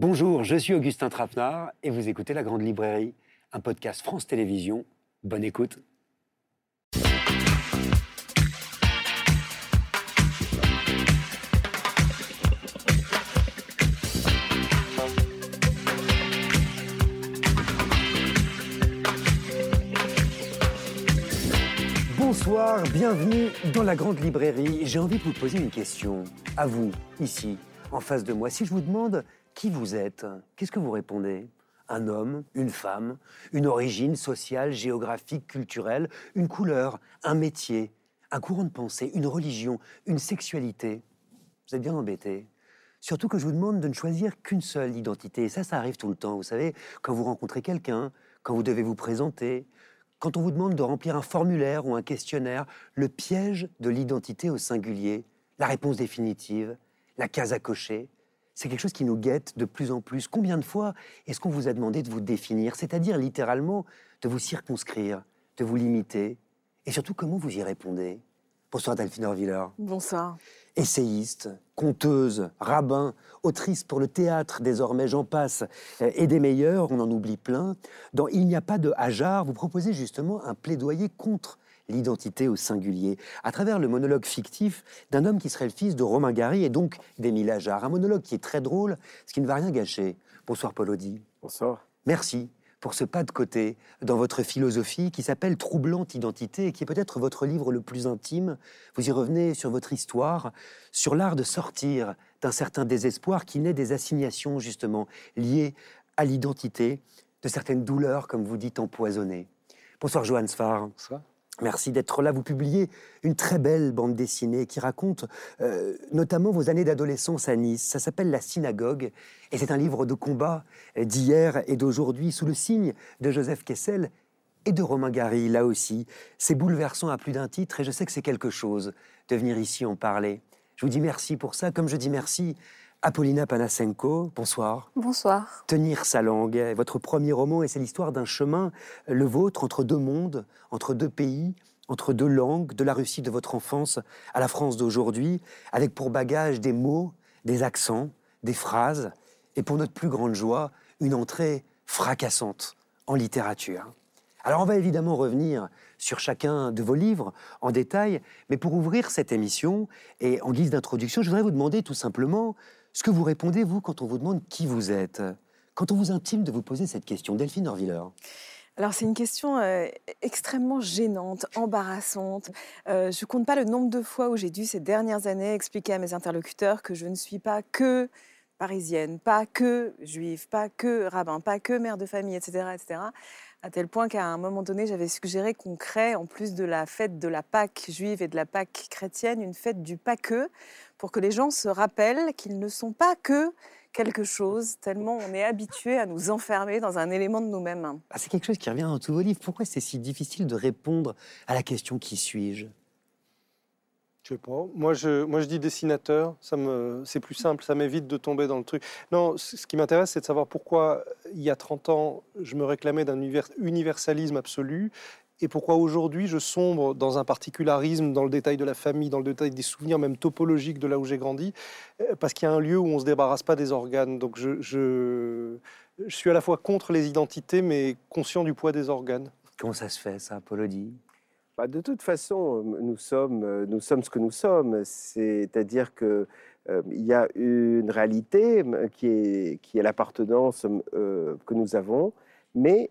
Bonjour, je suis Augustin Trapenard et vous écoutez La Grande Librairie, un podcast France Télévisions. Bonne écoute. Bonsoir, bienvenue dans la grande librairie. J'ai envie de vous poser une question. À vous, ici, en face de moi. Si je vous demande qui vous êtes, qu'est-ce que vous répondez? Un homme, une femme, une origine sociale, géographique, culturelle, une couleur, un métier, un courant de pensée, une religion, une sexualité? Vous êtes bien embêté. Surtout que je vous demande de ne choisir qu'une seule identité. Ça, ça arrive tout le temps. Vous savez, quand vous rencontrez quelqu'un, quand vous devez vous présenter, quand on vous demande de remplir un formulaire ou un questionnaire, le piège de l'identité au singulier, la réponse définitive, la case à cocher, c'est quelque chose qui nous guette de plus en plus. Combien de fois est-ce qu'on vous a demandé de vous définir, c'est-à-dire littéralement de vous circonscrire, de vous limiter, et surtout comment vous y répondez? Bonsoir Delphine Orviller. Bonsoir. Essayiste, conteuse, rabbin, autrice pour le théâtre, désormais j'en passe, et des meilleurs, on en oublie plein. Dans Il n'y a pas de hasard, vous proposez justement un plaidoyer contre l'identité au singulier, à travers le monologue fictif d'un homme qui serait le fils de Romain Gary et donc d'Émile Ajar. Un monologue qui est très drôle, ce qui ne va rien gâcher. Bonsoir Paul Audi. Bonsoir. Merci pour ce pas de côté dans votre philosophie qui s'appelle Troublante Identité et qui est peut-être votre livre le plus intime. Vous y revenez sur votre histoire, sur l'art de sortir d'un certain désespoir qui naît des assignations justement liées à l'identité, de certaines douleurs, comme vous dites, empoisonnées. Bonsoir Johan Sfar. Bonsoir. Merci d'être là. Vous publiez une très belle bande dessinée qui raconte euh, notamment vos années d'adolescence à Nice. Ça s'appelle La Synagogue et c'est un livre de combat d'hier et d'aujourd'hui sous le signe de Joseph Kessel et de Romain Gary, là aussi. C'est bouleversant à plus d'un titre et je sais que c'est quelque chose de venir ici en parler. Je vous dis merci pour ça, comme je dis merci Apollina Panasenko, bonsoir. Bonsoir. Tenir sa langue, votre premier roman, et c'est l'histoire d'un chemin, le vôtre, entre deux mondes, entre deux pays, entre deux langues, de la Russie de votre enfance à la France d'aujourd'hui, avec pour bagage des mots, des accents, des phrases, et pour notre plus grande joie, une entrée fracassante en littérature. Alors on va évidemment revenir sur chacun de vos livres en détail, mais pour ouvrir cette émission et en guise d'introduction, je voudrais vous demander tout simplement ce que vous répondez, vous, quand on vous demande qui vous êtes, quand on vous intime de vous poser cette question. Delphine Orviller. Alors c'est une question euh, extrêmement gênante, embarrassante. Euh, je compte pas le nombre de fois où j'ai dû ces dernières années expliquer à mes interlocuteurs que je ne suis pas que parisienne, pas que juive, pas que rabbin, pas que mère de famille, etc., etc. À tel point qu'à un moment donné, j'avais suggéré qu'on crée, en plus de la fête de la Pâque juive et de la Pâque chrétienne, une fête du Pâqueux, pour que les gens se rappellent qu'ils ne sont pas que quelque chose, tellement on est habitué à nous enfermer dans un élément de nous-mêmes. Ah, c'est quelque chose qui revient dans tous vos livres. Pourquoi c'est si difficile de répondre à la question qui suis-je? Je sais pas. Moi je, moi, je dis dessinateur. Ça me, c'est plus simple. Ça m'évite de tomber dans le truc. Non, ce qui m'intéresse, c'est de savoir pourquoi, il y a 30 ans, je me réclamais d'un universalisme absolu et pourquoi aujourd'hui je sombre dans un particularisme, dans le détail de la famille, dans le détail des souvenirs même topologiques de là où j'ai grandi, euh, parce qu'il y a un lieu où on ne se débarrasse pas des organes. Donc je, je, suis à la fois contre les identités, mais conscient du poids des organes. Comment ça se fait, ça, Apolodie bah, De toute façon, nous sommes, nous sommes ce que nous sommes. C'est-à-dire que il y a une réalité qui est, l'appartenance que nous avons, mais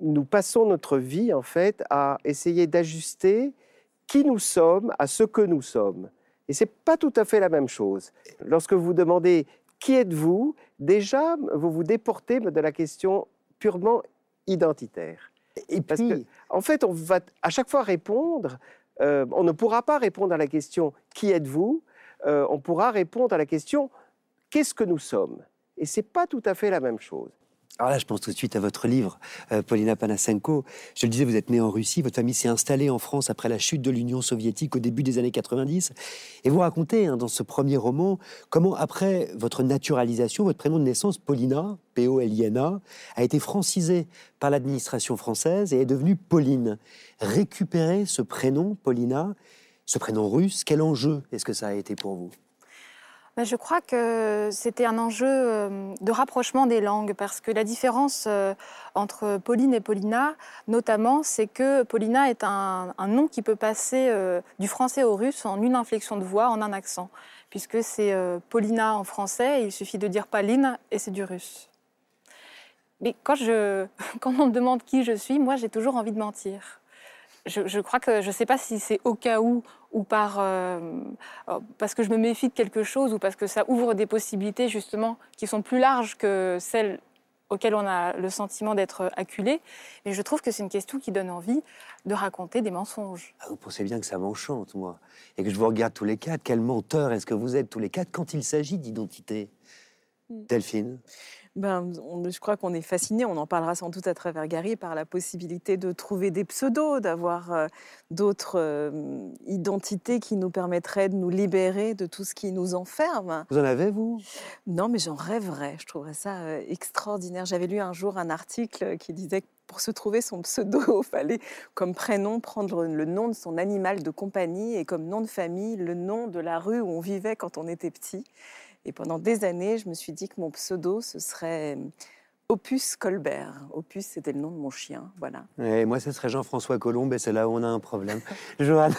nous passons notre vie en fait à essayer d'ajuster qui nous sommes à ce que nous sommes. Et c'est pas tout à fait la même chose. Lorsque vous demandez qui êtes-vous, déjà vous vous déportez de la question purement identitaire. Et Parce que, en fait, on va à chaque fois répondre. Euh, on ne pourra pas répondre à la question qui êtes-vous? Euh, on pourra répondre à la question qu'est-ce que nous sommes? Et c'est pas tout à fait la même chose. Alors là, je pense tout de suite à votre livre, euh, Paulina Panasenko. Je le disais, vous êtes née en Russie, votre famille s'est installée en France après la chute de l'Union soviétique au début des années 90. Et vous racontez hein, dans ce premier roman comment, après votre naturalisation, votre prénom de naissance, Paulina, P-O-L-I-N-A, a été francisé par l'administration française et est devenue Pauline. Récupérer ce prénom, Paulina, ce prénom russe, quel enjeu est-ce que ça a été pour vous? Je crois que c'était un enjeu euh, de rapprochement des langues, parce que la différence euh, entre Pauline et Paulina, notamment, c'est que Paulina est un, nom qui peut passer euh, du français au russe en une inflexion de voix, en un accent, puisque c'est Paulina en français, il suffit de dire Pauline et c'est du russe. Mais quand, je, quand on me demande qui je suis, moi j'ai toujours envie de mentir je, crois que je ne sais pas si c'est au cas où ou par, euh, euh, parce que je me méfie de quelque chose ou parce que ça ouvre des possibilités justement qui sont plus larges que celles auxquelles on a le sentiment d'être acculé. Mais je trouve que c'est une question qui donne envie de raconter des mensonges. Ah, vous pensez bien que ça m'enchante, moi, et que je vous regarde tous les quatre. Quel menteur est-ce que vous êtes tous les quatre quand il s'agit d'identité? Hmm. Delphine? Ben, je crois qu'on est fasciné, on en parlera sans doute à travers Gary, par la possibilité de trouver des pseudos, d'avoir euh, d'autres euh, identités qui nous permettraient de nous libérer de tout ce qui nous enferme. Vous en avez, vous? Non, mais j'en rêverais. Je trouverais ça euh, extraordinaire. J'avais lu un jour un article qui disait que pour se trouver son pseudo, il fallait comme prénom prendre le nom de son animal de compagnie et comme nom de famille le nom de la rue où on vivait quand on était petit. Et pendant des années, je me suis dit que mon pseudo, ce serait Opus Colbert. Opus, c'était le nom de mon chien, voilà. Et moi, ce serait Jean-François Colombe, et c'est là où on a un problème. Johan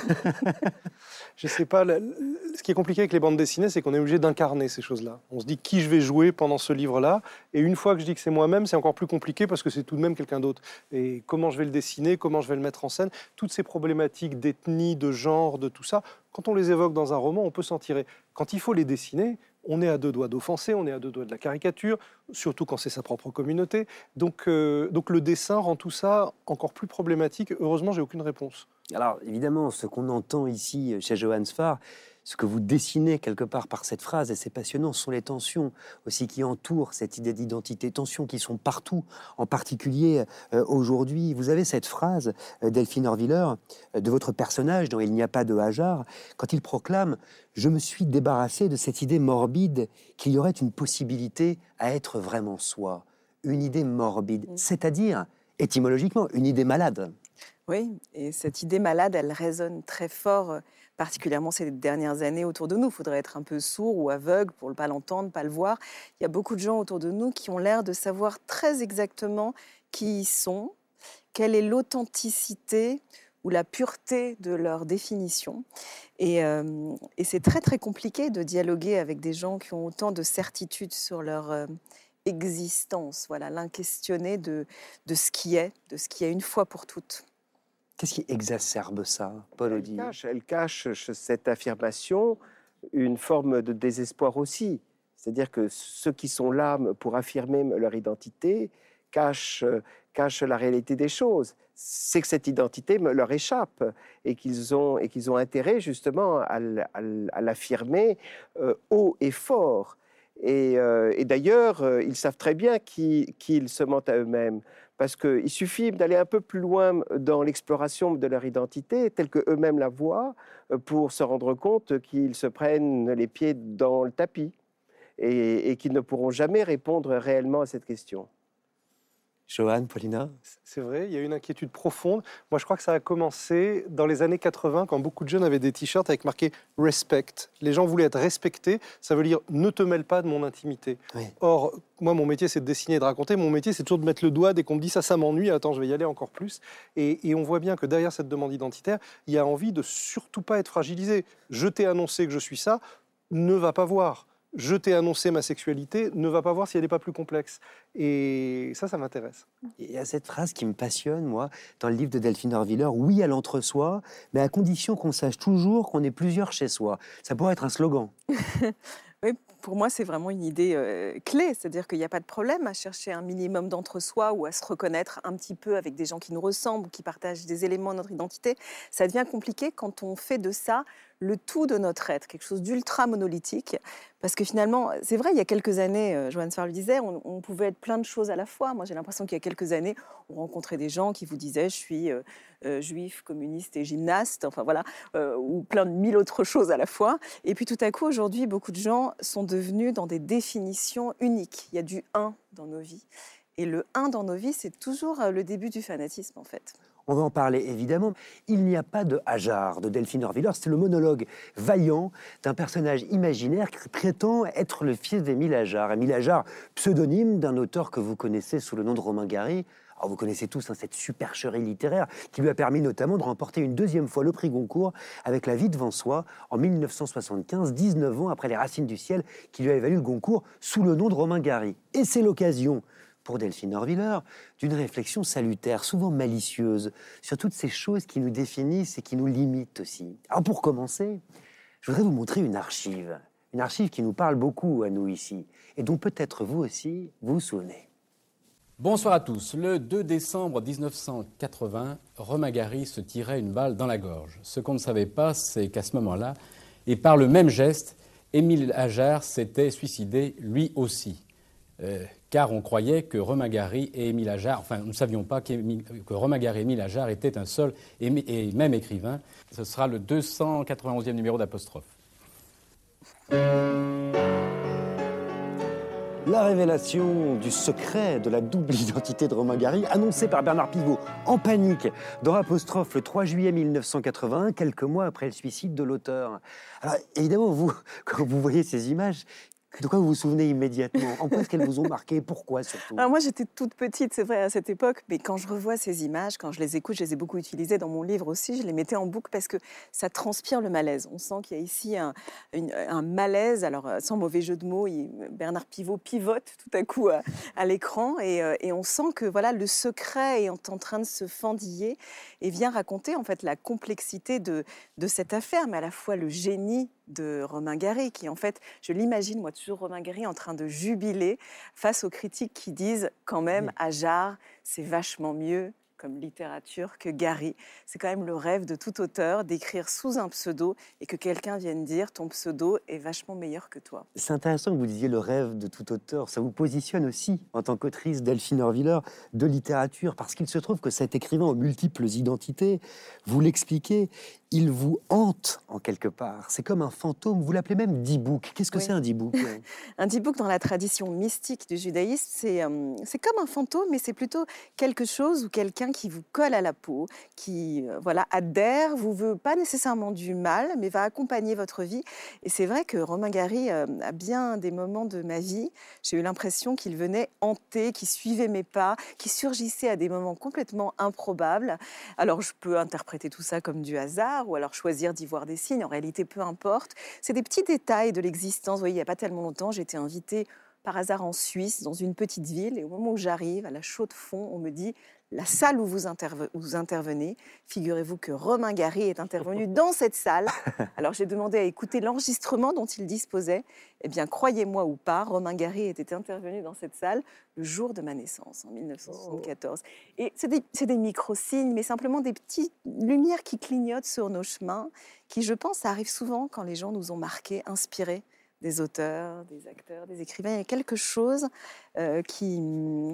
Je sais pas, ce qui est compliqué avec les bandes dessinées, c'est qu'on est obligé d'incarner ces choses-là. On se dit qui je vais jouer pendant ce livre-là, et une fois que je dis que c'est moi-même, c'est encore plus compliqué parce que c'est tout de même quelqu'un d'autre. Et comment je vais le dessiner, comment je vais le mettre en scène, toutes ces problématiques d'ethnie, de genre, de tout ça, quand on les évoque dans un roman, on peut s'en tirer. Quand il faut les dessiner, on est à deux doigts d'offenser, on est à deux doigts de la caricature, surtout quand c'est sa propre communauté. Donc, euh, donc le dessin rend tout ça encore plus problématique. Heureusement, j'ai aucune réponse. Alors évidemment, ce qu'on entend ici chez Johannes Farr, ce que vous dessinez quelque part par cette phrase, et c'est passionnant, ce sont les tensions aussi qui entourent cette idée d'identité, tensions qui sont partout, en particulier euh, aujourd'hui. Vous avez cette phrase, euh, Delphine Orviller, euh, de votre personnage dont Il n'y a pas de hasard, quand il proclame « Je me suis débarrassé de cette idée morbide qu'il y aurait une possibilité à être vraiment soi ». Une idée morbide, c'est-à-dire, étymologiquement, une idée malade. Oui, et cette idée malade, elle résonne très fort particulièrement ces dernières années autour de nous. Il faudrait être un peu sourd ou aveugle pour ne pas l'entendre, pas le voir. Il y a beaucoup de gens autour de nous qui ont l'air de savoir très exactement qui ils sont, quelle est l'authenticité ou la pureté de leur définition. Et, euh, c'est très très compliqué de dialoguer avec des gens qui ont autant de certitudes sur leur euh, existence, voilà, l'inquestionner de, de ce qui est, de ce qui est une fois pour toutes. Qu'est-ce qui exacerbe ça, Paul elle cache, elle cache cette affirmation une forme de désespoir aussi. C'est-à-dire que ceux qui sont là pour affirmer leur identité cachent, cachent la réalité des choses. C'est que cette identité leur échappe et qu'ils ont, et qu'ils ont intérêt justement à, l'affirmer euh, haut et fort. Et, euh, et d'ailleurs, euh, ils savent très bien qu'ils se mentent à eux-mêmes parce qu'il suffit d'aller un peu plus loin dans l'exploration de leur identité, telle qu'eux-mêmes la voient, euh, pour se rendre compte qu'ils se prennent les pieds dans le tapis et, et qu'ils ne pourront jamais répondre réellement à cette question. Johan, Paulina C'est vrai, il y a une inquiétude profonde. Moi, je crois que ça a commencé dans les années 80, quand beaucoup de jeunes avaient des t-shirts avec marqué Respect. Les gens voulaient être respectés. Ça veut dire ne te mêle pas de mon intimité. Or, moi, mon métier, c'est de dessiner et de raconter. Mon métier, c'est toujours de mettre le doigt dès qu'on me dit ça, ça m'ennuie. Attends, je vais y aller encore plus. Et, et, on voit bien que derrière cette demande identitaire, il y a envie de surtout pas être fragilisé. Je t'ai annoncé que je suis ça, ne va pas voir je t'ai annoncé ma sexualité, ne va pas voir si elle n'est pas plus complexe. Et ça, ça m'intéresse. Il y a cette phrase qui me passionne, moi, dans le livre de Delphine Orviller, oui à l'entre-soi, mais à condition qu'on sache toujours qu'on est plusieurs chez soi. Ça pourrait être un slogan. oui, pour moi, c'est vraiment une idée clé. C'est-à-dire qu'il n'y a pas de problème à chercher un minimum d'entre-soi ou à se reconnaître un petit peu avec des gens qui nous ressemblent, qui partagent des éléments de notre identité. Ça devient compliqué quand on fait de ça le tout de notre être, quelque chose d'ultra monolithique. Parce que finalement, c'est vrai, il y a quelques années, euh, Joanne Sfar le disait, on, pouvait être plein de choses à la fois. Moi, j'ai l'impression qu'il y a quelques années, on rencontrait des gens qui vous disaient je suis juif, communiste et gymnaste, enfin voilà, ou plein de mille autres choses à la fois. Et puis tout à coup, aujourd'hui, beaucoup de gens sont dans des définitions uniques. Il y a du un dans nos vies. Et le un dans nos vies, c'est toujours le début du fanatisme, en fait On va en parler évidemment. Il n'y a pas de Hajar de Delphine Orviller, c'est le monologue vaillant d'un personnage imaginaire qui prétend être le fils d'Émile Hajar. Émile Hajar, pseudonyme d'un auteur que vous connaissez sous le nom de Romain Gary. Vous connaissez tous hein, cette supercherie littéraire qui lui a permis notamment de remporter une deuxième fois le prix Goncourt avec La vie devant soi en 1975, 19 ans après Les Racines du ciel, qui lui a valu le Goncourt sous le nom de Romain Gary. Et c'est l'occasion pour Delphine Orviller, d'une réflexion salutaire, souvent malicieuse, sur toutes ces choses qui nous définissent et qui nous limitent aussi. Alors pour commencer, je voudrais vous montrer une archive, une archive qui nous parle beaucoup à nous ici, et dont peut-être vous aussi vous souvenez. Bonsoir à tous. Le 2 décembre 1980, Romain Gary se tirait une balle dans la gorge. Ce qu'on ne savait pas, c'est qu'à ce moment-là, et par le même geste, Émile Ajar s'était suicidé lui aussi. Euh, car on croyait que Romain Gary et Émile Ajar, enfin nous ne savions pas que Romain Gary et Émile Ajar étaient un seul et, même écrivain. Ce sera le 291e numéro d'Apostrophe. La révélation du secret de la double identité de Romain Gary, annoncée par Bernard Pivot en panique dans Apostrophe le 3 juillet 1981, quelques mois après le suicide de l'auteur. Alors évidemment, vous, quand vous voyez ces images, de quoi vous vous souvenez immédiatement? En quoi est-ce qu'elles vous ont marqué? Pourquoi surtout? Alors Moi, j'étais toute petite, c'est vrai, à cette époque, mais quand je revois ces images, quand je les écoute, je les ai beaucoup utilisées dans mon livre aussi, je les mettais en boucle parce que ça transpire le malaise. On sent qu'il y a ici un, malaise, alors euh, sans mauvais jeu de mots, Bernard Pivot pivote tout à coup à, à l'écran euh, et, on sent que voilà le secret est en train de se fendiller et vient raconter en fait la complexité de cette affaire, mais à la fois le génie de Romain Gary, qui en fait, je l'imagine moi toujours Romain Gary en train de jubiler face aux critiques qui disent quand même à Jarre, c'est vachement mieux comme littérature que Gary. C'est quand même le rêve de tout auteur d'écrire sous un pseudo et que quelqu'un vienne dire ton pseudo est vachement meilleur que toi. C'est intéressant que vous disiez le rêve de tout auteur. Ça vous positionne aussi en tant qu'autrice Delphine Orviller de littérature parce qu'il se trouve que cet écrivain aux multiples identités, vous l'expliquez, il vous hante en quelque part. C'est comme un fantôme. Vous l'appelez même dibouk. Qu'est-ce que c'est un dibouk Un dibouk dans la tradition mystique du judaïsme, c'est euh, c'est comme un fantôme, mais c'est plutôt quelque chose ou quelqu'un qui vous colle à la peau, qui euh, voilà adhère, vous veut pas nécessairement du mal, mais va accompagner votre vie. Et c'est vrai que Romain Gary euh, a bien des moments de ma vie, j'ai eu l'impression qu'il venait hanter, qu'il suivait mes pas, qu'il surgissait à des moments complètement improbables. Alors je peux interpréter tout ça comme du hasard ou alors choisir d'y voir des signes. En réalité, peu importe. C'est des petits détails de l'existence. Vous voyez, il n'y a pas tellement longtemps, été invitée par hasard en Suisse, dans une petite ville, et au moment où j'arrive, à la chaude fond, on me dit la salle où vous, intervenez, figurez-vous que Romain Gary est intervenu dans cette salle. Alors j'ai demandé à écouter l'enregistrement dont il disposait. Eh bien, croyez-moi ou pas, Romain Gary était intervenu dans cette salle le jour de ma naissance, en 1974. Et c'est des, des micro-signes, mais simplement des petites lumières qui clignotent sur nos chemins, qui, je pense, arrivent souvent quand les gens nous ont marqués, inspirés des auteurs, des acteurs, des écrivains. Il y a quelque chose euh, qui,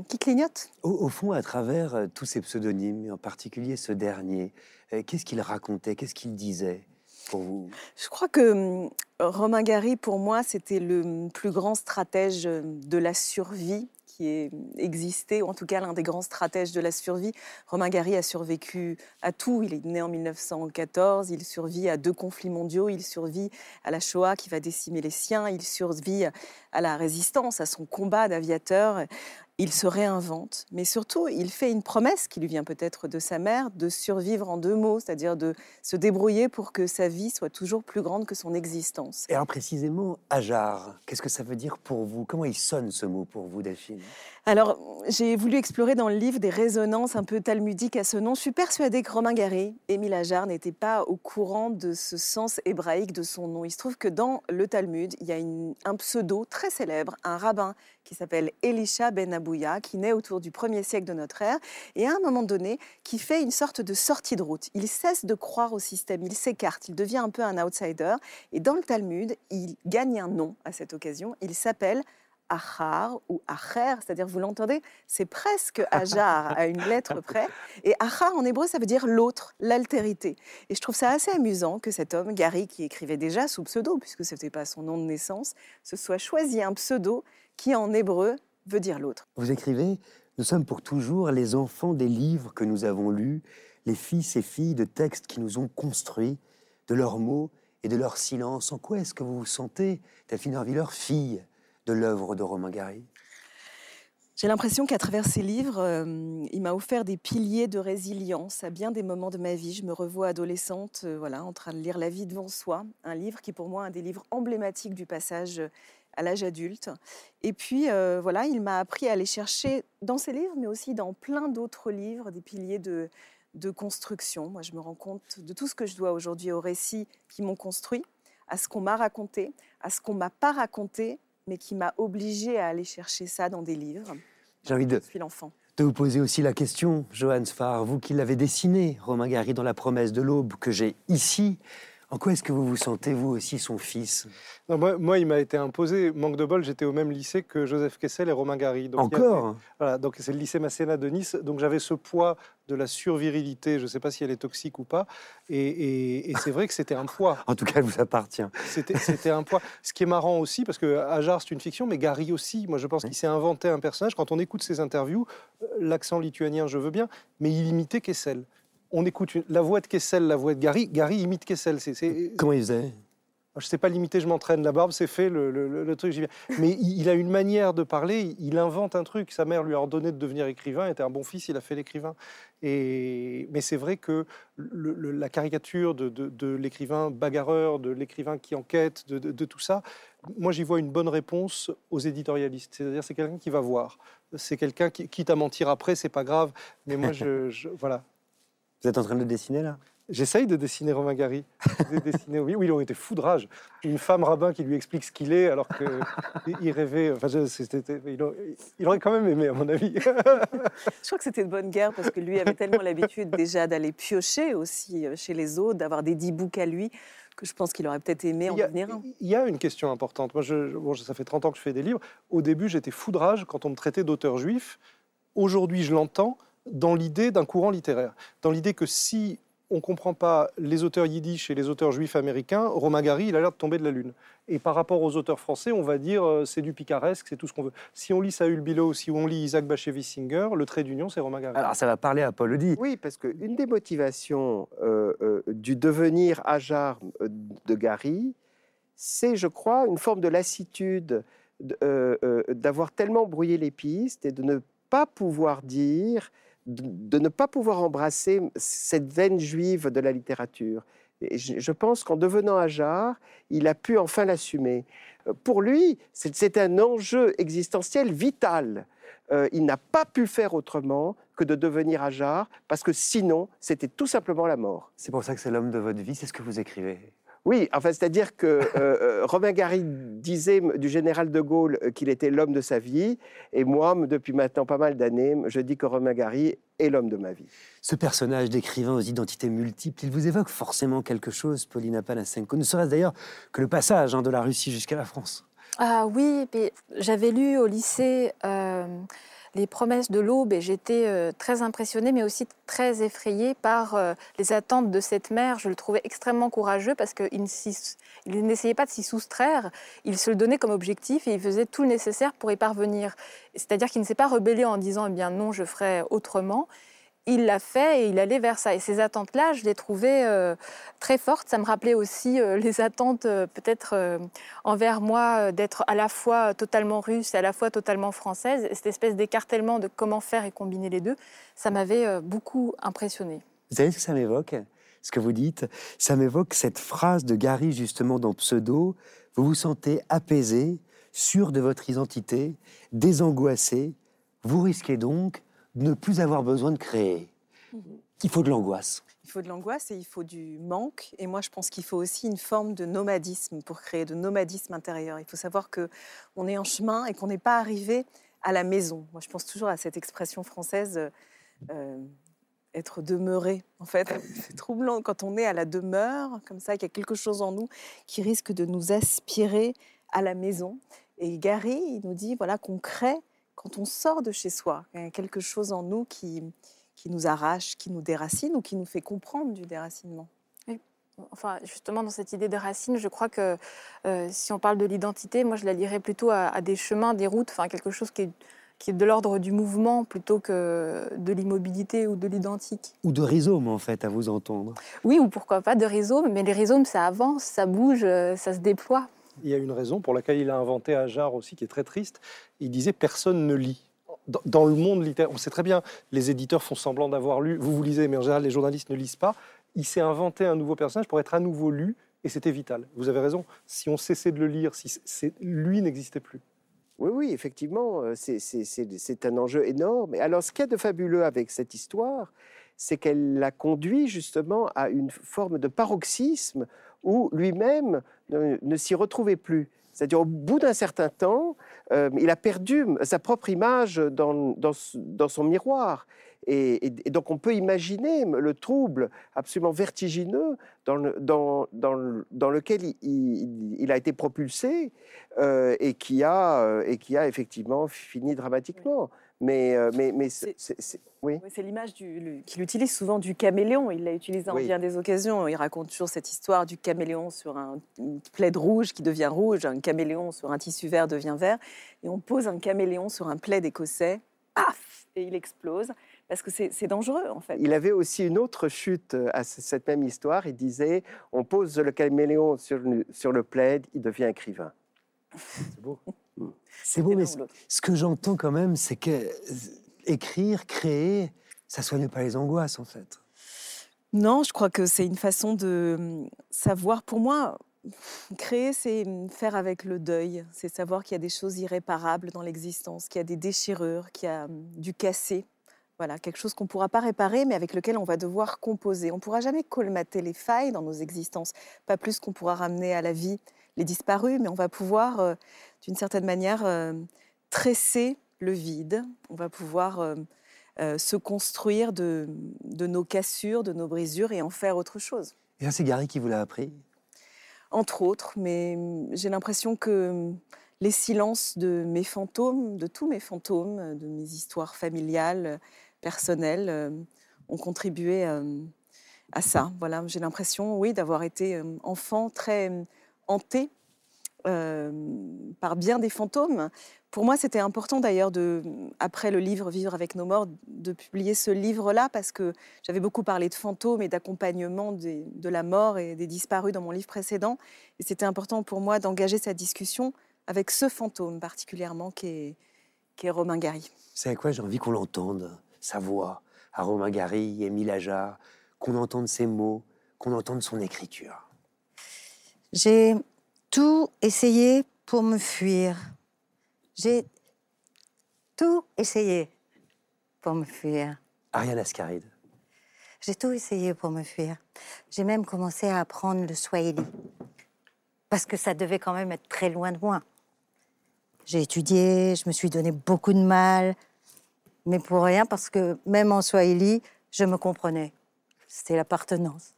qui, clignote. Au, fond, à travers euh, tous ces pseudonymes, et en particulier ce dernier, euh, qu'est-ce qu'il racontait, qu'est-ce qu'il disait pour vous? Je crois que hum, Romain Gary, pour moi, c'était le plus grand stratège de la survie qui existé, ou en tout cas l'un des grands stratèges de la survie. Romain Gary a survécu à tout. Il est né en 1914, il survit à deux conflits mondiaux, il survit à la Shoah qui va décimer les siens, il survit à la résistance, à son combat d'aviateur il se réinvente, mais surtout, il fait une promesse qui lui vient peut-être de sa mère, de survivre en deux mots, c'est-à-dire de se débrouiller pour que sa vie soit toujours plus grande que son existence. Et alors précisément, Ajar, qu'est-ce que ça veut dire pour vous? Comment il sonne ce mot pour vous, Delphine? Alors, j'ai voulu explorer dans le livre des résonances un peu talmudiques à ce nom. Je suis persuadée que Romain Gary, Émile Ajar, n'était pas au courant de ce sens hébraïque de son nom. Il se trouve que dans le Talmud, il y a un pseudo très célèbre, un rabbin qui s'appelle Elisha ben Abouya, qui naît autour du 1er siècle de notre ère, et à un moment donné, qui fait une sorte de sortie de route. Il cesse de croire au système, il s'écarte, il devient un peu un outsider, et dans le Talmud, il gagne un nom à cette occasion. Il s'appelle Achar ou Acher, c'est-à-dire, vous l'entendez, c'est presque Ajar à une lettre près. Et Achar en hébreu, ça veut dire l'autre, l'altérité. Et je trouve ça assez amusant que cet homme, Gary, qui écrivait déjà sous pseudo, puisque ce n'était pas son nom de naissance, se soit choisi un pseudo qui en hébreu veut dire l'autre. Vous écrivez Nous sommes pour toujours les enfants des livres que nous avons lus, les fils et filles de textes qui nous ont construits, de leurs mots et de leur silence. En quoi est-ce que vous vous sentez, Delphine Orviller, fille? De l'œuvre de Romain Gary? J'ai l'impression qu'à travers ses livres, euh, il m'a offert des piliers de résilience à bien des moments de ma vie. Je me revois adolescente, euh, voilà, en train de lire La vie devant soi, un livre qui pour moi est un des livres emblématiques du passage à l'âge adulte. Et puis euh, voilà, il m'a appris à aller chercher dans ses livres, mais aussi dans plein d'autres livres, des piliers de, de construction. Moi, je me rends compte de tout ce que je dois aujourd'hui aux récits qui m'ont construit, à ce qu'on m'a raconté, à ce qu'on m'a pas raconté, mais qui m'a obligée à aller chercher ça dans des livres. J'ai envie de, l'enfant. de vous poser aussi la question, Johannes Farr, vous qui l'avez dessiné, Romain Gary, dans La promesse de l'aube, que j'ai ici. En quoi est-ce que vous vous sentez, vous aussi, son fils? Moi, il m'a été imposé. Manque de bol, j'étais au même lycée que Joseph Kessel et Romain Gary. Encore? Voilà, donc c'est le lycée Masséna de Nice. Donc j'avais ce poids de la survirilité. Je ne sais pas si elle est toxique ou pas. Et, c'est vrai que c'était un poids. en tout cas, elle vous appartient. C'était un poids. Ce qui est marrant aussi, parce que Ajar, c'est une fiction, mais Gary aussi. Moi, je pense qu'il s'est inventé un personnage. Quand on écoute ses interviews, euh, l'accent lituanien, je veux bien, mais il imitait Kessel on écoute la voix de Kessel, la voix de Gary. Gary imite Kessel. Comment il faisait? Je ne sais pas limiter, je m'entraîne. La barbe, c'est fait, le, truc, j'y viens. Mais il, a une manière de parler, il invente un truc. Sa mère lui a ordonné de devenir écrivain, il était un bon fils, il a fait l'écrivain. Et... Mais c'est vrai que la caricature de, l'écrivain bagarreur, de l'écrivain qui enquête, de, tout ça, moi j'y vois une bonne réponse aux éditorialistes. C'est-à-dire c'est quelqu'un qui va voir. C'est quelqu'un qui, quitte à mentir après, c'est pas grave. Mais moi, je, voilà. Vous êtes en train de le dessiner là? J'essaye de dessiner Romain Gary. dessiner, oui, oui, il aurait été foudrage. Une femme rabbin qui lui explique ce qu'il est, alors qu'il rêvait. Enfin, il, aurait, quand même aimé, à mon avis. je crois que c'était de bonne guerre parce que lui avait tellement l'habitude déjà d'aller piocher aussi euh, chez les autres, d'avoir des dix boucs à lui que je pense qu'il aurait peut-être aimé en devenir un. Il y a une question importante. Moi, je, bon, ça fait 30 ans que je fais des livres. Au début, j'étais foudrage quand on me traitait d'auteur juif. Aujourd'hui, je l'entends dans l'idée d'un courant littéraire, dans l'idée que si on ne comprend pas les auteurs yiddish et les auteurs juifs américains, Romain Gary, il a l'air de tomber de la lune. Et par rapport aux auteurs français, on va dire euh, c'est du picaresque, c'est tout ce qu'on veut. Si on lit Saül Bilo, si on lit Isaac Bashevis-Singer, le trait d'union, c'est Romain Gary. Alors ça va parler à Paul Odi. Oui, parce qu'une des motivations euh, euh, du devenir Ajar de Gary, c'est, je crois, une forme de lassitude d'avoir tellement brouillé les pistes et de ne pas pouvoir dire de, ne pas pouvoir embrasser cette veine juive de la littérature. Et je, pense qu'en devenant Ajar, il a pu enfin l'assumer. Euh, pour lui, c'est un enjeu existentiel vital. Euh, il n'a pas pu faire autrement que de devenir Ajar, parce que sinon, c'était tout simplement la mort. C'est pour ça que c'est l'homme de votre vie, c'est ce que vous écrivez. Oui, enfin, c'est-à-dire que euh, euh, Romain Gary disait du général de Gaulle euh, qu'il était l'homme de sa vie, et moi, depuis maintenant pas mal d'années, je dis que Romain Gary est l'homme de ma vie. Ce personnage d'écrivain aux identités multiples, il vous évoque forcément quelque chose, Paulina Panasenko, ne serait-ce d'ailleurs que le passage hein, de la Russie jusqu'à la France. Ah oui, j'avais lu au lycée les promesses de l'aube et j'étais euh, très impressionnée mais aussi très effrayée par euh, les attentes de cette mère. Je le trouvais extrêmement courageux parce qu'il n'essayait pas de s'y soustraire, il se le donnait comme objectif et il faisait tout le nécessaire pour y parvenir. C'est-à-dire qu'il ne s'est pas rebellé en disant eh bien non, je ferai autrement il l'a fait et il allait vers ça. Et ces attentes-là, je les trouvais euh, très fortes. Ça me rappelait aussi euh, les attentes euh, peut-être envers moi d'être à la fois totalement russe et à la fois totalement française. cette espèce d'écartèlement de comment faire et combiner les deux, ça m'avait beaucoup impressionné. Vous savez ce que ça m'évoque? Ce que vous dites Ça m'évoque cette phrase de Gary justement dans Pseudo. Vous vous sentez apaisé, sûr de votre identité, désangoissé. Vous risquez donc ne plus avoir besoin de créer. Il faut de l'angoisse. Il faut de l'angoisse et il faut du manque. Et moi, je pense qu'il faut aussi une forme de nomadisme pour créer, de nomadisme intérieur. Il faut savoir que on est en chemin et qu'on n'est pas arrivé à la maison. Moi, je pense toujours à cette expression française. Euh, être demeuré, en fait. C'est troublant quand on est à la demeure, comme ça, qu'il y a quelque chose en nous qui risque de nous aspirer à la maison. Et Gary, il nous dit voilà qu'on crée quand on sort de chez soi, il y a quelque chose en nous qui, qui nous arrache, qui nous déracine ou qui nous fait comprendre du déracinement? Enfin, justement, dans cette idée de racine, je crois que euh, si on parle de l'identité, moi je la lirais plutôt à, des chemins, des routes, enfin quelque chose qui est qui est de l'ordre du mouvement plutôt que de l'immobilité ou de l'identique. Ou de rhizome, en fait, à vous entendre. Oui, ou pourquoi pas de rhizome, mais les rhizomes, ça avance, ça bouge, euh, ça se déploie. Il y a une raison pour laquelle il a inventé Ajar aussi, qui est très triste. Il disait personne ne lit. Dans, le monde littéraire, on sait très bien, les éditeurs font semblant d'avoir lu. Vous vous lisez, mais en général, les journalistes ne lisent pas. Il s'est inventé un nouveau personnage pour être à nouveau lu, et c'était vital. Vous avez raison. Si on cessait de le lire, si lui n'existait plus. Oui, oui, effectivement, euh, c'est un enjeu énorme. Et alors, ce qu'il y a de fabuleux avec cette histoire, c'est qu'elle l'a conduit justement à une forme de paroxysme où lui-même ne, s'y retrouvait plus. C'est-à-dire, au bout d'un certain temps, euh, il a perdu sa propre image dans, son miroir. Et, donc, on peut imaginer le trouble absolument vertigineux dans, le- dans, dans, le- dans lequel il- a été propulsé euh, euh, et qui a effectivement fini dramatiquement. Mais, euh, mais, mais c'est- c'est- c'est- oui. Oui, c'est l'image qu'il utilise souvent du caméléon. Il l'a utilisé en Oui. bien des occasions. Il raconte toujours cette histoire du caméléon sur un, une plaid rouge qui devient rouge, un caméléon sur un tissu vert devient vert. Et on pose un caméléon sur un plaid écossais, paf, et il explose. Parce que c'est dangereux, en fait. Il avait aussi une autre chute euh, à cette même histoire. Il disait on pose le caméléon sur le plaid, il devient écrivain. C'est beau. C'est beau, mais ce que j'entends quand même, c'est que euh, écrire, créer, ça soigne pas les angoisses, en fait. Non, je crois que c'est une façon de hum, savoir. Pour moi, créer, c'est faire avec le deuil. C'est savoir qu'il y a des choses irréparables dans l'existence, qu'il y a des déchirures, qu'il y a hum, du cassé. Voilà, quelque chose qu'on ne pourra pas réparer, mais avec lequel on va devoir composer. On ne pourra jamais colmater les failles dans nos existences, pas plus qu'on pourra ramener à la vie les disparus, mais on va pouvoir, euh, d'une certaine manière, euh, tresser le vide. On va pouvoir euh, se construire de, de nos cassures, de nos brisures et en faire autre chose. Et ça, c'est Gary qui vous l'a appris? Entre autres, mais hum, j'ai l'impression que hum, les silences de mes fantômes, de tous mes fantômes, de mes histoires familiales, personnelles, ont contribué à ça. Voilà, j'ai l'impression, oui, d'avoir été enfant très euh, hanté euh, par bien des fantômes. Pour moi, c'était important d'ailleurs, après le livre Vivre avec nos morts, de publier ce livre-là parce que j'avais beaucoup parlé de fantômes et d'accompagnement de la mort et des disparus dans mon livre précédent. Et c'était important pour moi d'engager cette discussion avec ce fantôme particulièrement qui est, Romain Gary. Vous savez quoi J'ai envie qu'on l'entende, sa voix, à Romain Gary, Émile Ajar, qu'on entende ses mots, qu'on entende son écriture. J'ai tout essayé pour me fuir. J'ai tout essayé pour me fuir. Ariane Ascaride. J'ai tout essayé pour me fuir. J'ai même commencé à apprendre le swahili. Parce que ça devait quand même être très loin de moi. J'ai étudié, je me suis donné beaucoup de mal. Mais pour rien, parce que même en swahili, je me comprenais. C'était l'appartenance.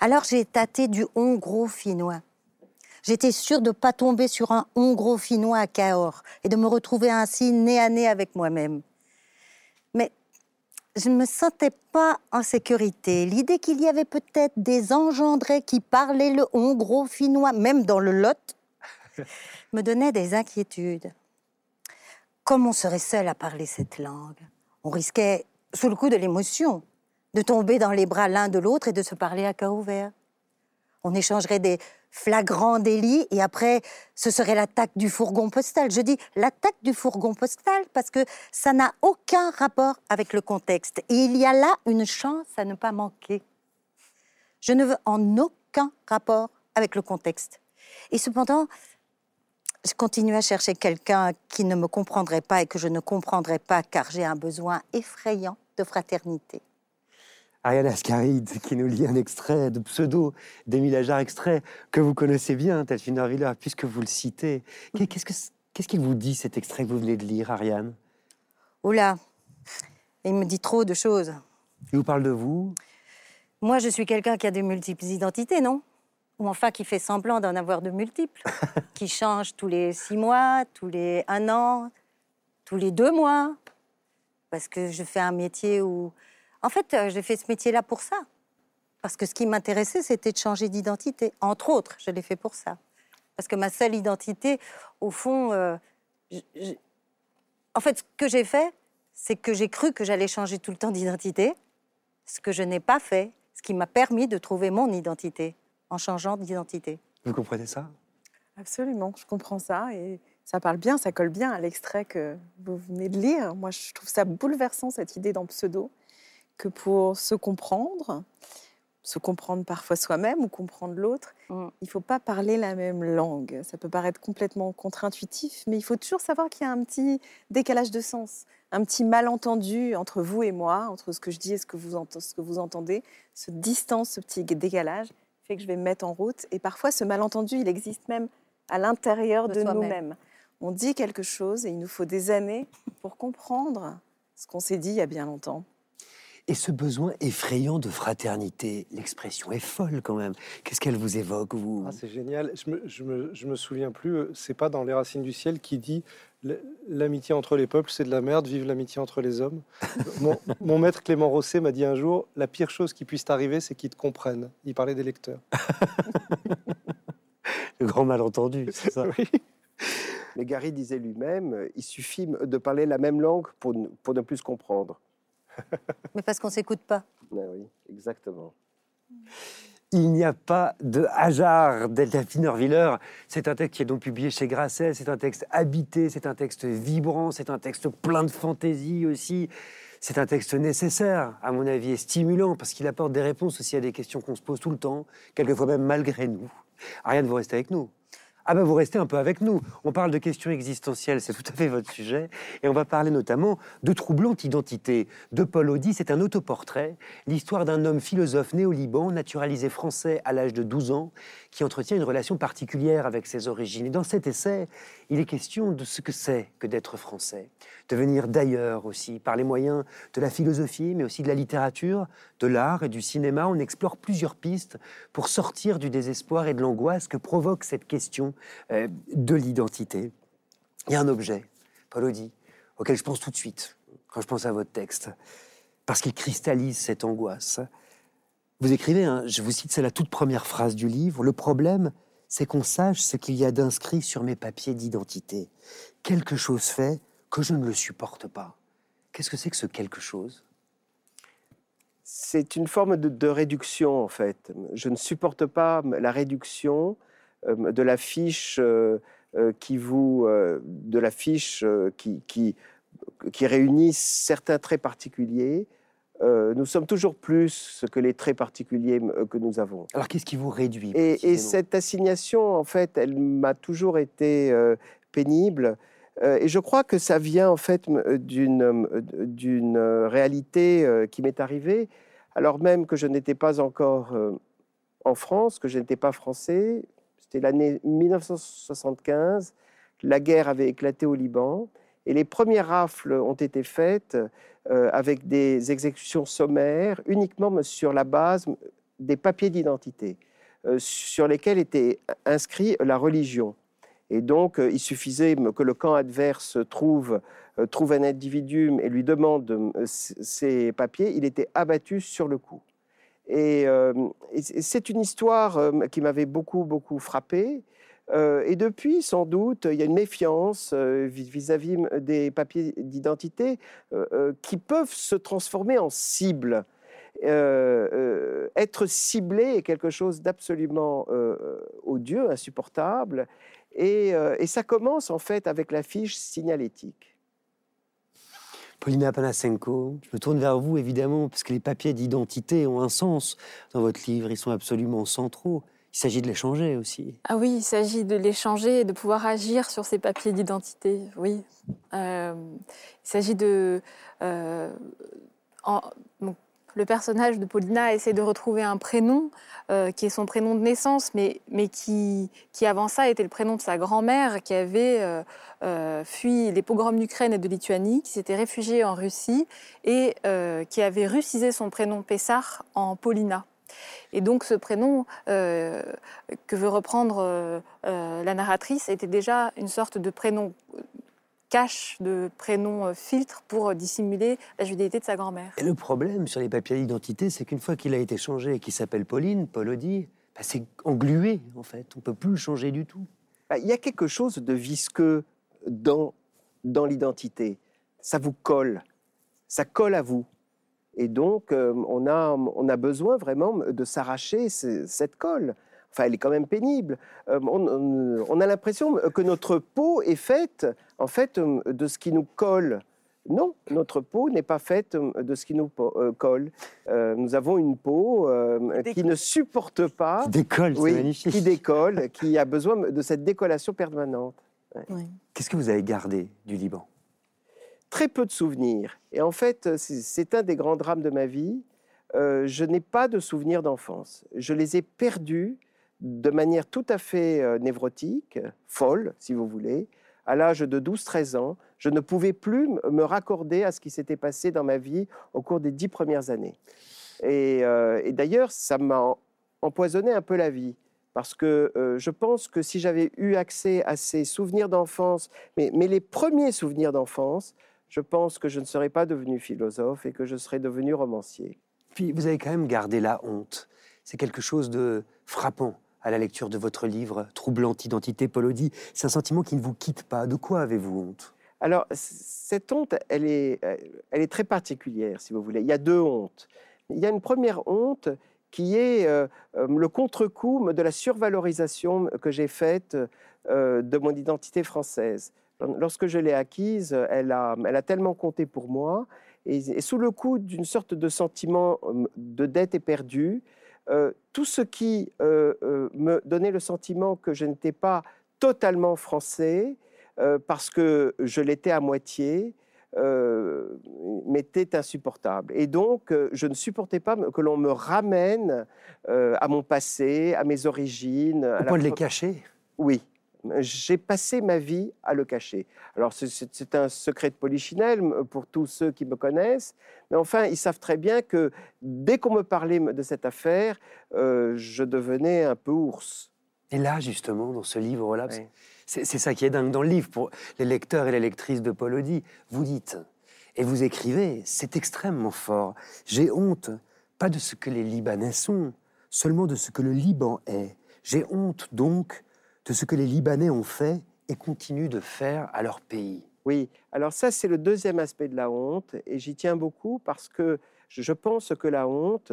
Alors j'ai tâté du hongro-finnois. J'étais sûre de ne pas tomber sur un hongro-finnois à Cahors et de me retrouver ainsi nez à nez avec moi-même. Mais je ne me sentais pas en sécurité. L'idée qu'il y avait peut-être des engendrés qui parlaient le hongro-finnois, même dans le Lot, me donnait des inquiétudes. Comme on serait seul à parler cette langue, on risquait, sous le coup de l'émotion, de tomber dans les bras l'un de l'autre et de se parler à cœur ouvert. On échangerait des flagrants délits et après, ce serait l'attaque du fourgon postal. Je dis l'attaque du fourgon postal parce que ça n'a aucun rapport avec le contexte. Et il y a là une chance à ne pas manquer. Je ne veux en aucun rapport avec le contexte. Et cependant, je continue à chercher quelqu'un qui ne me comprendrait pas et que je ne comprendrais pas car j'ai un besoin effrayant de fraternité. Ariane Ascaride qui nous lit un extrait de pseudo d'Émile Ajar, extrait que vous connaissez bien, Delphine Viller, puisque vous le citez. Qu'est- Qu'est-ce que qu'est-ce qu'il vous dit, cet extrait que vous venez de lire, Ariane? Oula, il me dit trop de choses. Il vous parle de vous? Moi, je suis quelqu'un qui a de multiples identités, non? Ou enfin qui fait semblant d'en avoir de multiples, qui change tous les six mois, tous les un an, tous les deux mois, parce que je fais un métier où... En fait, euh, j'ai fait ce métier-là pour ça. Parce que ce qui m'intéressait, c'était de changer d'identité. Entre autres, je l'ai fait pour ça. Parce que ma seule identité, au fond, euh, je- je- En fait, ce que j'ai fait, c'est que j'ai cru que j'allais changer tout le temps d'identité, ce que je n'ai pas fait, ce qui m'a permis de trouver mon identité en changeant d'identité. Vous comprenez ça? Absolument, je comprends ça et ça parle bien, ça colle bien à l'extrait que vous venez de lire. Moi, je trouve ça bouleversant cette idée dans Pseudo, que pour se comprendre, se comprendre parfois soi-même ou comprendre l'autre, Mm. il ne faut pas parler la même langue. Ça peut paraître complètement contre-intuitif, mais il faut toujours savoir qu'il y a un petit décalage de sens, un petit malentendu entre vous et moi, entre ce que je dis et ce que vous, ent- ce que vous entendez. Ce distance, ce petit décalage fait que je vais me mettre en route. Et parfois, ce malentendu, il existe même à l'intérieur De nous-mêmes. On dit quelque chose et il nous faut des années pour comprendre ce qu'on s'est dit il y a bien longtemps. Et ce besoin effrayant de fraternité, l'expression est folle quand même. Qu'est-ce qu'elle vous évoque, vous? Ah, c'est génial. Je me, je, me, je me souviens plus, euh, c'est pas dans Les Racines du Ciel qui dit L'amitié entre les peuples, c'est de la merde, vive l'amitié entre les hommes. mon, mon maître Clément Rosset m'a dit un jour La pire chose qui puisse t'arriver, c'est qu'ils te comprennent. Il parlait des lecteurs. Le grand malentendu, c'est ça Oui. Mais Gary disait lui-même, il suffit de parler la même langue pour, ne- pour ne plus se comprendre. Mais parce qu'on s'écoute pas. Ah oui, exactement. Il n'y a pas de hasard, Delphine Willer. C'est un texte qui est donc publié chez Grasset. C'est un texte habité, c'est un texte vibrant, c'est un texte plein de fantaisie aussi. C'est un texte nécessaire, à mon avis, et stimulant, parce qu'il apporte des réponses aussi à des questions qu'on se pose tout le temps, quelquefois même malgré nous. Ariane, vous restez avec nous. Ah ben vous restez un peu avec nous. On parle de questions existentielles, c'est tout à fait votre sujet. Et on va parler notamment de troublante identité. De Paul Audi, c'est un autoportrait, l'histoire d'un homme philosophe né au Liban, naturalisé français à l'âge de 12 ans, qui entretient une relation particulière avec ses origines. Et dans cet essai, il est question de ce que c'est que d'être français, de venir d'ailleurs aussi, par les moyens de la philosophie, mais aussi de la littérature, de l'art et du cinéma. On explore plusieurs pistes pour sortir du désespoir et de l'angoisse que provoque cette question euh, de l'identité. Il y a un objet, Paul Audi, auquel je pense tout de suite quand je pense à votre texte, parce qu'il cristallise cette angoisse. Vous écrivez, hein, je vous cite, c'est la toute première phrase du livre, le problème, c'est qu'on sache ce qu'il y a d'inscrit sur mes papiers d'identité. Quelque chose fait que je ne le supporte pas. Qu'est-ce que c'est que ce quelque chose? C'est une forme de, réduction, en fait. Je ne supporte pas la réduction de la fiche euh, euh, qui vous, euh, de la fiche euh, qui, qui, certains traits particuliers. Euh, nous sommes toujours plus que les traits particuliers euh, que nous avons. Alors qu'est-ce qui vous réduit Et, cette assignation, en fait, elle m'a toujours été euh, pénible. Euh, et je crois que ça vient, en fait, euh, d'une euh, euh, réalité euh, qui m'est arrivée, alors même que je n'étais pas encore euh, en France, que je n'étais pas français. C'était l'année 1975. La guerre avait éclaté au Liban. Et les premières rafles ont été faites euh, avec des exécutions sommaires uniquement sur la base des papiers d'identité euh, sur lesquels était inscrit la religion. Et donc, euh, il suffisait que le camp adverse trouve, trouve un individu et lui demande ses papiers, il était abattu sur le coup. Et, euh, c'est une histoire euh, qui m'avait beaucoup, beaucoup frappé. Euh, et depuis, sans doute, il y a une méfiance vis- vis-à-vis des papiers d'identité qui peuvent se transformer en cible. Être ciblé est quelque chose d'absolument odieux, insupportable. Et, et ça commence en fait avec la fiche signalétique. Paulina Panasenko, je me tourne vers vous évidemment, parce que les papiers d'identité ont un sens dans votre livre, ils sont absolument centraux. Il s'agit de les changer aussi. Ah oui, il s'agit de l'échanger et de pouvoir agir sur ces papiers d'identité, oui. Euh, il s'agit de... euh, le personnage de Paulina essaie de retrouver un prénom euh, qui est son prénom de naissance, mais, mais qui, qui avant ça était le prénom de sa grand-mère qui avait euh, euh, fui les pogroms d'Ukraine et de Lituanie, qui s'était réfugiée en Russie et qui avait russisé son prénom Pessar en Paulina. Et donc ce prénom que veut reprendre la narratrice était déjà une sorte de prénom cache, de prénom euh, filtre pour euh, dissimuler la judéité de sa grand-mère. Et le problème sur les papiers d'identité, c'est qu'une fois qu'il a été changé et qu'il s'appelle Pauline, Paul Audi, bah, c'est englué en fait. On peut plus le changer du tout. Bah, Il y a quelque chose de visqueux dans, dans l'identité. ça vous colle, ça colle à vous. Et donc, euh, on, a, on a besoin vraiment de s'arracher cette colle. Enfin, elle est quand même pénible. Euh, on, a l'impression que notre peau est faite, en fait, euh, de ce qui nous colle. Non, notre peau n'est pas faite de ce qui nous colle. nous avons une peau qui ne supporte pas. Qui décolle, c'est magnifique. Qui décolle, qui a besoin de cette décollation permanente. Qu'est-ce que vous avez gardé du Liban? Très peu de souvenirs. Et en fait, c'est un des grands drames de ma vie. Euh, je n'ai pas de souvenirs d'enfance. Je les ai perdus de manière tout à fait euh, névrotique, folle, si vous voulez. À l'âge de 12-13 ans, je ne pouvais plus me raccorder à ce qui s'était passé dans ma vie au cours des dix premières années. Et, euh, d'ailleurs, ça m'a empoisonné un peu la vie parce que euh, je pense que si j'avais eu accès à ces souvenirs d'enfance, mais, les premiers souvenirs d'enfance, je pense que je ne serais pas devenu philosophe et que je serais devenu romancier. Puis vous avez quand même gardé la honte. C'est quelque chose de frappant à la lecture de votre livre Troublante identité Polodie. C'est un sentiment qui ne vous quitte pas. De quoi avez-vous honte? Alors, cette honte, elle est, elle est très particulière, si vous voulez. Il y a deux hontes. Il y a une première honte qui est euh, euh, le contre-coup de la survalorisation que j'ai faite euh, de mon identité française. Lorsque je l'ai acquise, elle a, elle a tellement compté pour moi, et, sous le coup d'une sorte de sentiment de dette éperdue, tout ce qui me donnait le sentiment que je n'étais pas totalement français, parce que je l'étais à moitié, euh, m'était insupportable. Et donc, euh, je ne supportais pas que l'on me ramène euh, à mon passé, à mes origines. Au point de les cacher? Oui. J'ai passé ma vie à le cacher. Alors, c'est un secret de polichinelle pour tous ceux qui me connaissent, mais enfin, ils savent très bien que dès qu'on me parlait de cette affaire, je devenais un peu ours. Et là, justement, dans ce livre-là, c'est ça qui est dingue dans le livre pour les lecteurs et les lectrices de Paul Audi. Vous dites et vous écrivez, c'est extrêmement fort. J'ai honte, pas de ce que les Libanais sont, seulement de ce que le Liban est. J'ai honte donc de ce que les Libanais ont fait et continuent de faire à leur pays. Oui, alors ça c'est le deuxième aspect de la honte et j'y tiens beaucoup parce que je pense que la honte,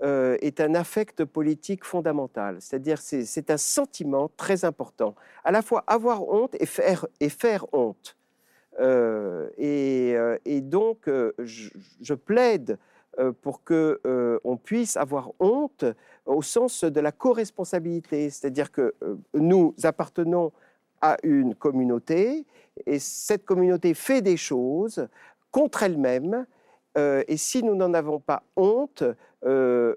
euh, est un affect politique fondamental. C'est-à-dire c'est un sentiment très important. À la fois avoir honte et faire, et faire honte. Euh, euh, et, donc, je, plaide pour que on puisse avoir honte au sens de la co-responsabilité, c'est-à-dire que nous appartenons à une communauté et cette communauté fait des choses contre elle-même et si nous n'en avons pas honte, euh,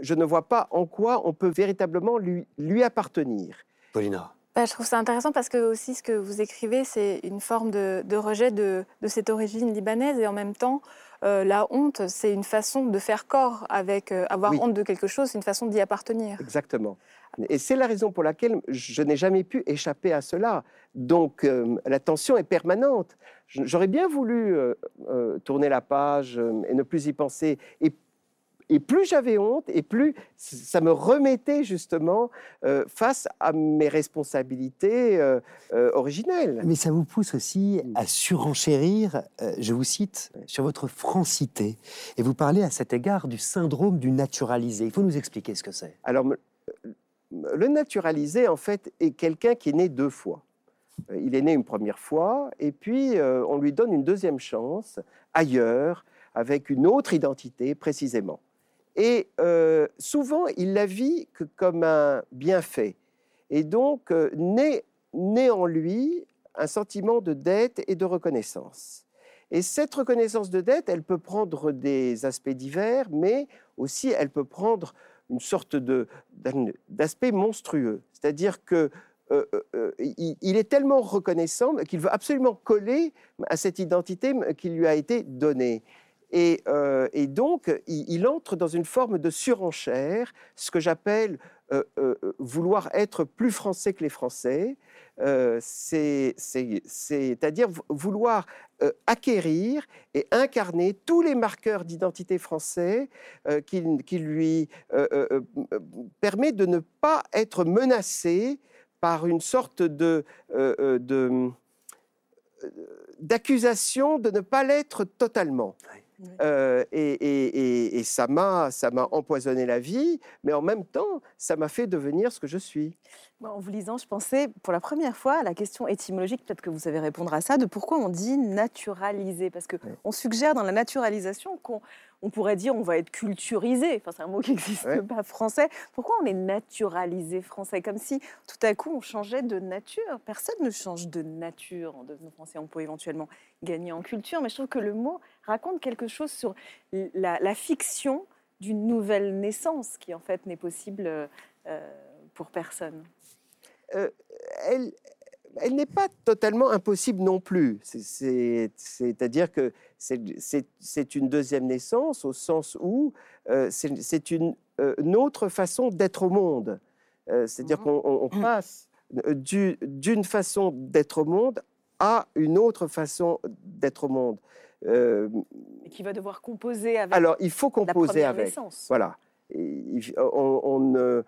je ne vois pas en quoi on peut véritablement lui, lui appartenir. Paulina. Bah, je trouve ça intéressant parce que aussi ce que vous écrivez, c'est une forme de, rejet de, cette origine libanaise et en même temps, euh, la honte, c'est une façon de faire corps avec euh, avoir honte de quelque chose, c'est une façon d'y appartenir. Exactement. Et c'est la raison pour laquelle je n'ai jamais pu échapper à cela. Donc la tension est permanente. J'aurais bien voulu tourner la page et ne plus y penser et et plus j'avais honte, et plus ça me remettait justement euh, face à mes responsabilités euh, euh, originelles. Mais ça vous pousse aussi à surenchérir, je vous cite, sur votre francité. Et vous parlez à cet égard du syndrome du naturalisé. Il faut nous expliquer ce que c'est. Alors, le naturalisé, en fait, est quelqu'un qui est né deux fois. Il est né une première fois, et puis on lui donne une deuxième chance ailleurs, avec une autre identité précisément. Et euh, souvent, il la vit comme un bienfait. Et donc, euh, naît, en lui un sentiment de dette et de reconnaissance. Et cette reconnaissance de dette, elle peut prendre des aspects divers, mais aussi elle peut prendre une sorte d'aspect monstrueux. C'est-à-dire que euh, est tellement reconnaissant qu'il veut absolument coller à cette identité qui lui a été donnée. Euh, et, donc, il, entre dans une forme de surenchère, ce que j'appelle euh, euh, vouloir être plus français que les Français, c'est-à-dire vouloir acquérir et incarner tous les marqueurs d'identité français qui, lui permet de ne pas être menacé par une sorte de d'accusation de ne pas l'être totalement. Euh, et, et- et- et ça m'a empoisonné la vie, mais en même temps, ça m'a fait devenir ce que je suis. En vous lisant, je pensais pour la première fois à la question étymologique, peut-être que vous savez répondre à ça, de pourquoi on dit naturaliser. Parce qu'on on suggère dans la naturalisation qu'on on pourrait dire on va être culturisé. Enfin, c'est un mot qui n'existe pas français. Pourquoi on est naturalisé français? Comme si tout à coup on changeait de nature. Personne ne change de nature en devenant français. On peut éventuellement gagner en culture, mais je trouve que le mot raconte quelque chose sur la, la fiction d'une nouvelle naissance qui en fait n'est possible euh, pour personne. Elle, elle n'est pas totalement impossible non plus. C'est- c'est- C'est-à-dire que c'est- une deuxième naissance au sens où euh, c'est une, euh, une autre façon d'être au monde. Euh, C'est-à-dire Mhm. qu'on on- on passe euh, du- d'une façon d'être au monde à une autre façon d'être au monde. Euh, Et qui va devoir composer avec alors, il faut la composer première avec. naissance. Voilà. Et on, on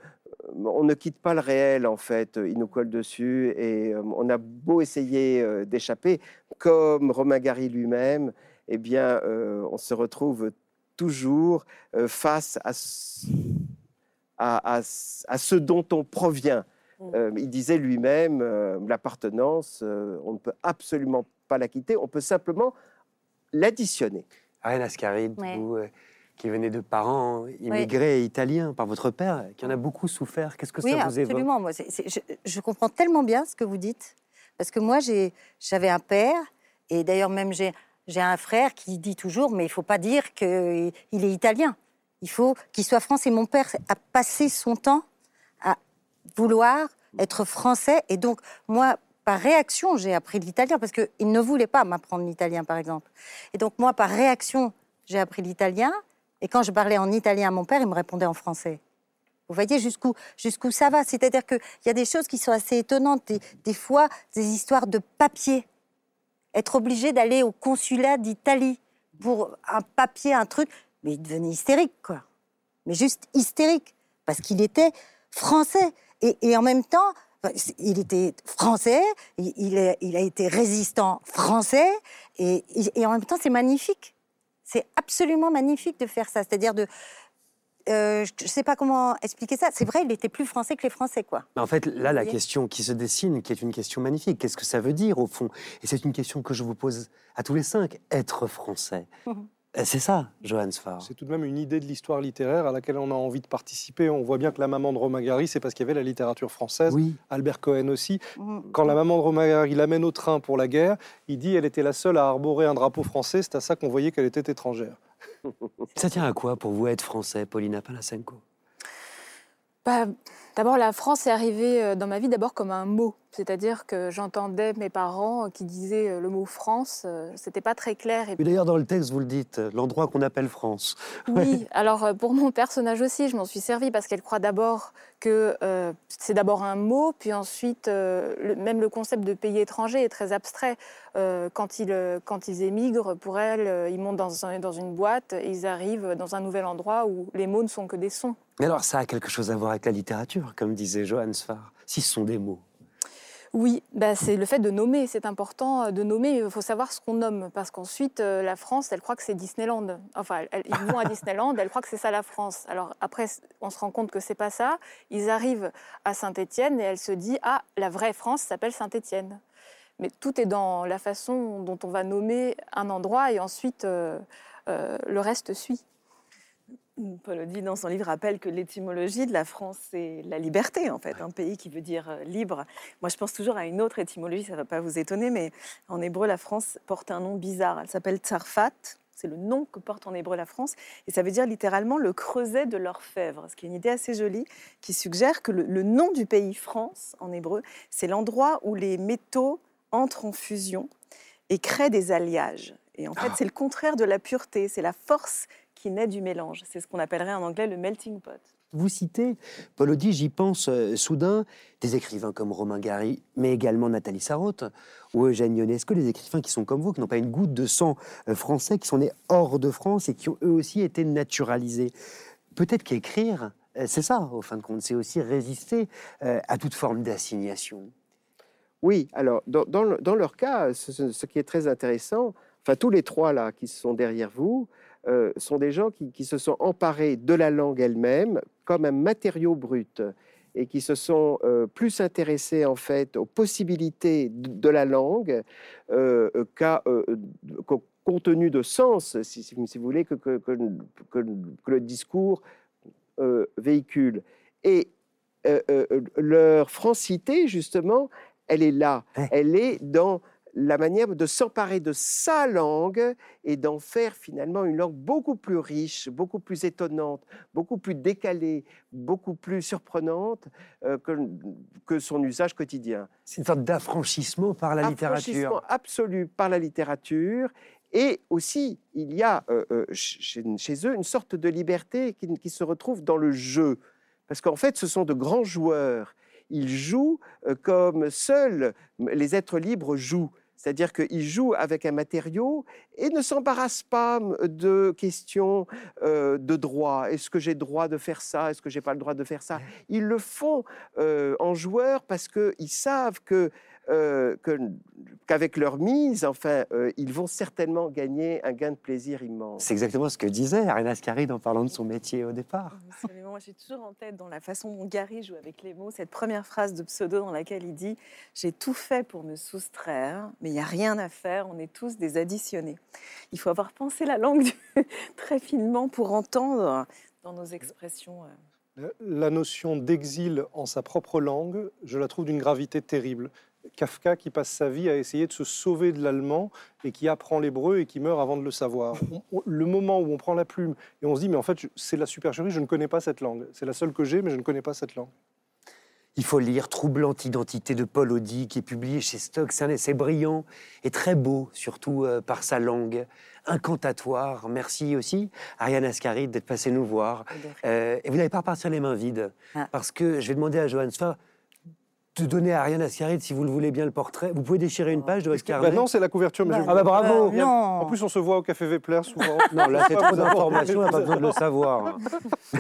on ne quitte pas le réel, en fait. Il nous colle dessus et euh, on a beau essayer euh, d'échapper, comme Romain Gary lui-même, eh bien, euh, on se retrouve toujours euh, face à, ce- à, à ce- à ce dont on provient. Mm. Euh, il disait lui-même, euh, l'appartenance, euh, on ne peut absolument pas la quitter, on peut simplement l'additionner. Ariane Ascaride, Ouais. vous euh, qui venez de parents immigrés italiens par votre père, qui en a beaucoup souffert, qu'est-ce que Oui, ça vous évoque? absolument. Moi, c'est- c'est- je, je comprends tellement bien ce que vous dites. Parce que moi, j'ai- j'avais un père, et d'ailleurs, même j'ai j'ai un frère qui dit toujours Mais il ne faut pas dire qu'il est italien. Il faut qu'il soit français. Mon père a passé son temps à vouloir être français. Et donc, moi, par réaction, j'ai appris l'italien, parce qu'il ne voulait pas m'apprendre l'italien, par exemple. Et donc, moi, par réaction, j'ai appris l'italien. Et quand je parlais en italien à mon père, il me répondait en français. Vous voyez jusqu'où jusqu'où ça va C'est-à-dire qu'il y a des choses qui sont assez étonnantes. Des, fois, des histoires de papier. Être obligé d'aller au consulat d'Italie pour un papier, un truc. Mais il devenait hystérique, quoi. Mais juste hystérique. Parce qu'il était français. Et, en même temps, il était français, il, a été résistant français. Et en même temps, c'est magnifique. C'est absolument magnifique de faire ça. C'est-à-dire de. euh, je ne sais pas comment expliquer ça. C'est vrai, il était plus français que les Français, quoi. Mais En fait, là, la question qui se dessine, qui est une question magnifique, qu'est-ce que ça veut dire au fond? Et c'est une question que je vous pose à tous les cinq. Être français. Euh, c'est ça, Johannes Farr. C'est tout de même une idée de l'histoire littéraire à laquelle on a envie de participer. On voit bien que la maman de Romain Gary, c'est parce qu'il y avait la littérature française. Oui, Albert Cohen aussi. Mhm. Quand la maman de Romain Gary l'amène au train pour la guerre, il dit elle était la seule à arborer un drapeau français. C'est à ça qu'on voyait qu'elle était étrangère. ça tient à quoi pour vous être français, Paulina Palasenko Bah, D'abord, la France est arrivée euh, dans ma vie d'abord comme un mot. C'est-à-dire que j'entendais mes parents qui disaient euh, le mot France, euh, c'était pas très clair. Et D'ailleurs, dans le texte, vous le dites, l'endroit qu'on appelle France. Oui, alors pour mon personnage aussi, je m'en suis servi parce qu'elle croit d'abord que euh, c'est d'abord un mot, puis ensuite, euh, le- même le concept de pays étranger est très abstrait. Euh, quand, ils, quand ils émigrent, pour elle, ils montent dans, un- dans une boîte et ils arrivent dans un nouvel endroit où les mots ne sont que des sons. Mais alors, ça a quelque chose à voir avec la littérature, comme disait Johannes Farr, si ce sont des mots. Oui, bah, c'est le fait de nommer. C'est important euh, de nommer. Il faut savoir ce qu'on nomme. Parce qu'ensuite, euh, la France, elle croit que c'est Disneyland. Enfin, elle- ils vont à Disneyland, elle croit que c'est ça la France. Alors après, on se rend compte que c'est pas ça. Ils arrivent à Saint-Étienne et elle se dit Ah, la vraie France s'appelle Saint-Étienne. Mais tout est dans la façon dont on va nommer un endroit et ensuite euh, euh, le reste suit. Paul dans son livre, rappelle que l'étymologie de la France, c'est la liberté, en fait, un pays qui veut dire euh, libre. Moi, je pense toujours à une autre étymologie, ça ne va pas vous étonner, mais en hébreu, la France porte un nom bizarre. Elle s'appelle Tsarfat, c'est le nom que porte en hébreu la France, et ça veut dire littéralement le creuset de l'orfèvre, ce qui est une idée assez jolie, qui suggère que le, le nom du pays France, en hébreu, c'est l'endroit où les métaux entrent en fusion et créent des alliages. Et en fait, c'est le contraire de la pureté, c'est la force qui naît du mélange. C'est ce qu'on appellerait en anglais le melting pot. Vous citez, Paul Audi, j'y pense euh, soudain, des écrivains comme Romain Gary, mais également Nathalie Sarraute ou Eugène Ionesco, des écrivains qui sont comme vous, qui n'ont pas une goutte de sang euh, français, qui sont nés hors de France et qui ont eux aussi été naturalisés. Peut-être qu'écrire, euh, c'est ça, au fin de compte, c'est aussi résister euh, à toute forme d'assignation. Oui, alors dans, dans le- dans leur cas, ce qui est très intéressant, enfin tous les trois là qui sont derrière vous, euh, sont des gens qui, qui se sont emparés de la langue elle-même comme un matériau brut et qui se sont euh, plus intéressés en fait aux possibilités de, de la langue euh, qu'à, qu'au contenu de sens, si, si- vous voulez, que, que- que- le discours véhicule. Et leur francité, justement, elle est là. Ouais. Elle est dans la manière de s'emparer de sa langue et d'en faire finalement une langue beaucoup plus riche, beaucoup plus étonnante, beaucoup plus décalée, beaucoup plus surprenante euh, que, que son usage quotidien. C'est une sorte d'affranchissement par la Affranchissement littérature. absolu par la littérature. Et aussi, il y a euh, euh, chez, chez eux une sorte de liberté qui, qui se retrouve dans le jeu. Parce qu'en fait, ce sont de grands joueurs. Ils jouent comme seuls les êtres libres jouent. C'est-à-dire qu'ils jouent avec un matériau et ne s'embarrassent pas de questions euh, de droit. Est-ce que j'ai le droit de faire ça? Est-ce que j'ai pas le droit de faire ça? Ils le font euh, en joueurs parce qu'ils savent que euh, qu'avec leur mise, enfin, euh, ils vont certainement gagner un gain de plaisir immense. C'est exactement ce que disait Arena Ascaride en parlant de son métier au départ. Absolument. Moi, j'ai toujours en tête, dans la façon dont Gary joue avec les mots, cette première phrase de Pseudo dans laquelle il dit J'ai tout fait pour me soustraire, mais il n'y a rien à faire, on est tous des additionnés. Il faut avoir pensé la langue du- très finement pour entendre dans nos expressions. euh, La notion d'exil en sa propre langue, je la trouve d'une gravité terrible. Kafka qui passe sa vie à essayer de se sauver de l'allemand et qui apprend l'hébreu et qui meurt avant de le savoir. On- on- le moment où on prend la plume et on se dit mais en fait c'est la supercherie, je ne connais pas cette langue. C'est la seule que j'ai mais je ne connais pas cette langue. Il faut lire Troublante identité de Paul Audi, qui est publié chez Stock. C'est un essai brillant et très beau, surtout euh, par sa langue incantatoire. Merci aussi, Ariane Ascaride, d'être passée nous voir. Euh, et vous n'allez pas repartir les mains vides, Ah. parce que je vais demander à Johan Sfar de donner à Ariane Ascaride, si vous le voulez bien, le portrait. Vous pouvez déchirer une page de votre carnet Bah non, c'est la couverture. Mais je- Ah bah bravo Euh, non. En plus, on se voit au Café Vepler souvent. Non, là, c'est trop d'informations, on n'a pas besoin de le savoir.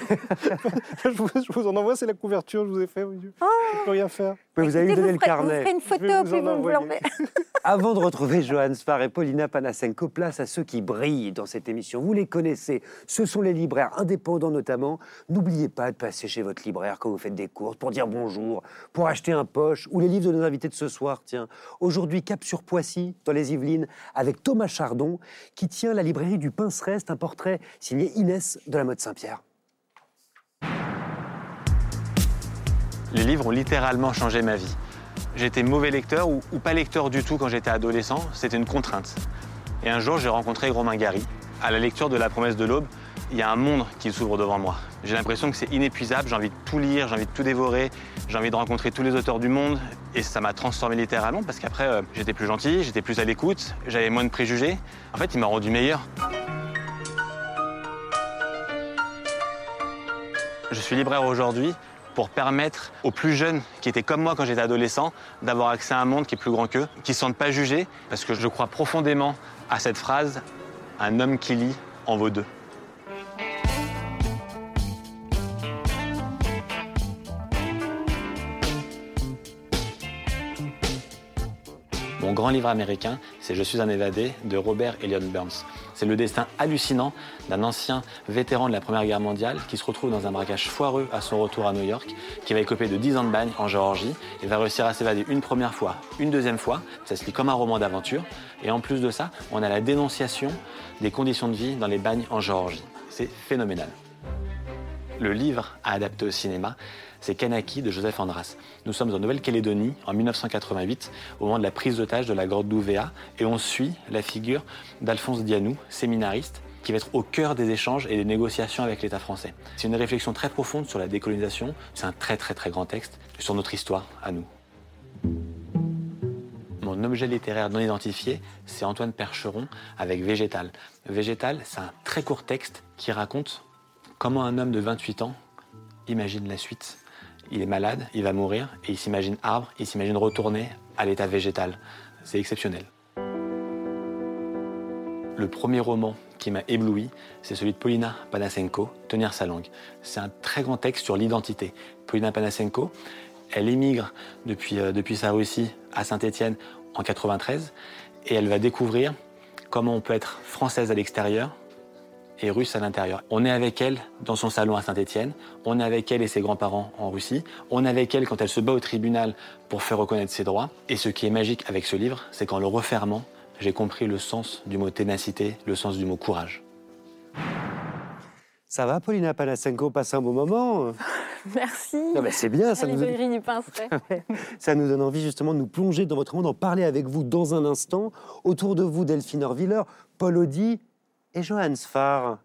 je, vous, je vous en envoie, c'est la couverture, je vous ai fait. oui. Je ne peux rien faire. Mais vous allez donner le carnet. Vous une Je photo, vous puis vous me. Avant de retrouver Johan Sfar et Paulina Panasenko, place à ceux qui brillent dans cette émission. Vous les connaissez, ce sont les libraires indépendants notamment. N'oubliez pas de passer chez votre libraire quand vous faites des courses pour dire bonjour, pour acheter un poche ou les livres de nos invités de ce soir. Tiens, aujourd'hui cap sur Poissy, dans les Yvelines, avec Thomas Chardon, qui tient la librairie du Pince-Reste, un portrait signé Inès de la mode Saint-Pierre. Les livres ont littéralement changé ma vie. J'étais mauvais lecteur ou, ou pas lecteur du tout quand j'étais adolescent, c'était une contrainte. Et un jour, j'ai rencontré Romain Gary. À la lecture de La promesse de l'aube, il y a un monde qui s'ouvre devant moi. J'ai l'impression que c'est inépuisable, j'ai envie de tout lire, j'ai envie de tout dévorer, j'ai envie de rencontrer tous les auteurs du monde. Et ça m'a transformé littéralement parce qu'après, euh, j'étais plus gentil, j'étais plus à l'écoute, j'avais moins de préjugés. En fait, il m'a rendu meilleur. Je suis libraire aujourd'hui pour permettre aux plus jeunes qui étaient comme moi quand j'étais adolescent d'avoir accès à un monde qui est plus grand qu'eux, qui ne se sentent pas jugés, parce que je crois profondément à cette phrase un homme qui lit en vaut deux. Mon grand livre américain, c'est Je suis un évadé de Robert Elliott Burns. C'est le destin hallucinant d'un ancien vétéran de la Première Guerre mondiale qui se retrouve dans un braquage foireux à son retour à New York, qui va écoper de 10 ans de bagne en Géorgie et va réussir à s'évader une première fois, une deuxième fois. Ça se lit comme un roman d'aventure. Et en plus de ça, on a la dénonciation des conditions de vie dans les bagnes en Géorgie. C'est phénoménal. Le livre à adapter au cinéma, c'est Kanaki de Joseph Andras. Nous sommes en Nouvelle-Calédonie en 1988, au moment de la prise d'otage de la grotte d'Ouvéa, et on suit la figure d'Alphonse Dianou, séminariste, qui va être au cœur des échanges et des négociations avec l'État français. C'est une réflexion très profonde sur la décolonisation, c'est un très très très grand texte sur notre histoire à nous. Mon objet littéraire non identifié, c'est Antoine Percheron avec Végétal. Végétal, c'est un très court texte qui raconte comment un homme de 28 ans imagine la suite. Il est malade, il va mourir, et il s'imagine arbre, il s'imagine retourner à l'état végétal. C'est exceptionnel. Le premier roman qui m'a ébloui, c'est celui de Polina Panasenko, Tenir sa langue. C'est un très grand texte sur l'identité. Polina Panasenko, Elle émigre depuis, euh, sa Russie à Saint-Étienne en 93 et elle va découvrir comment on peut être française à l'extérieur et russe à l'intérieur. On est avec elle dans son salon à Saint-Étienne, on est avec elle et ses grands-parents en Russie, on est avec elle quand elle se bat au tribunal pour faire reconnaître ses droits. Et ce qui est magique avec ce livre, c'est qu'en le refermant, j'ai compris le sens du mot ténacité, le sens du mot courage. Ça va, Paulina Panasenko Passe un bon moment Merci. Non, mais c'est bien, ça nous, frais. ça nous donne envie justement de nous plonger dans votre monde, en parler avec vous dans un instant. Autour de vous, Delphine Orviller, Paul Audi et Johannes Farr.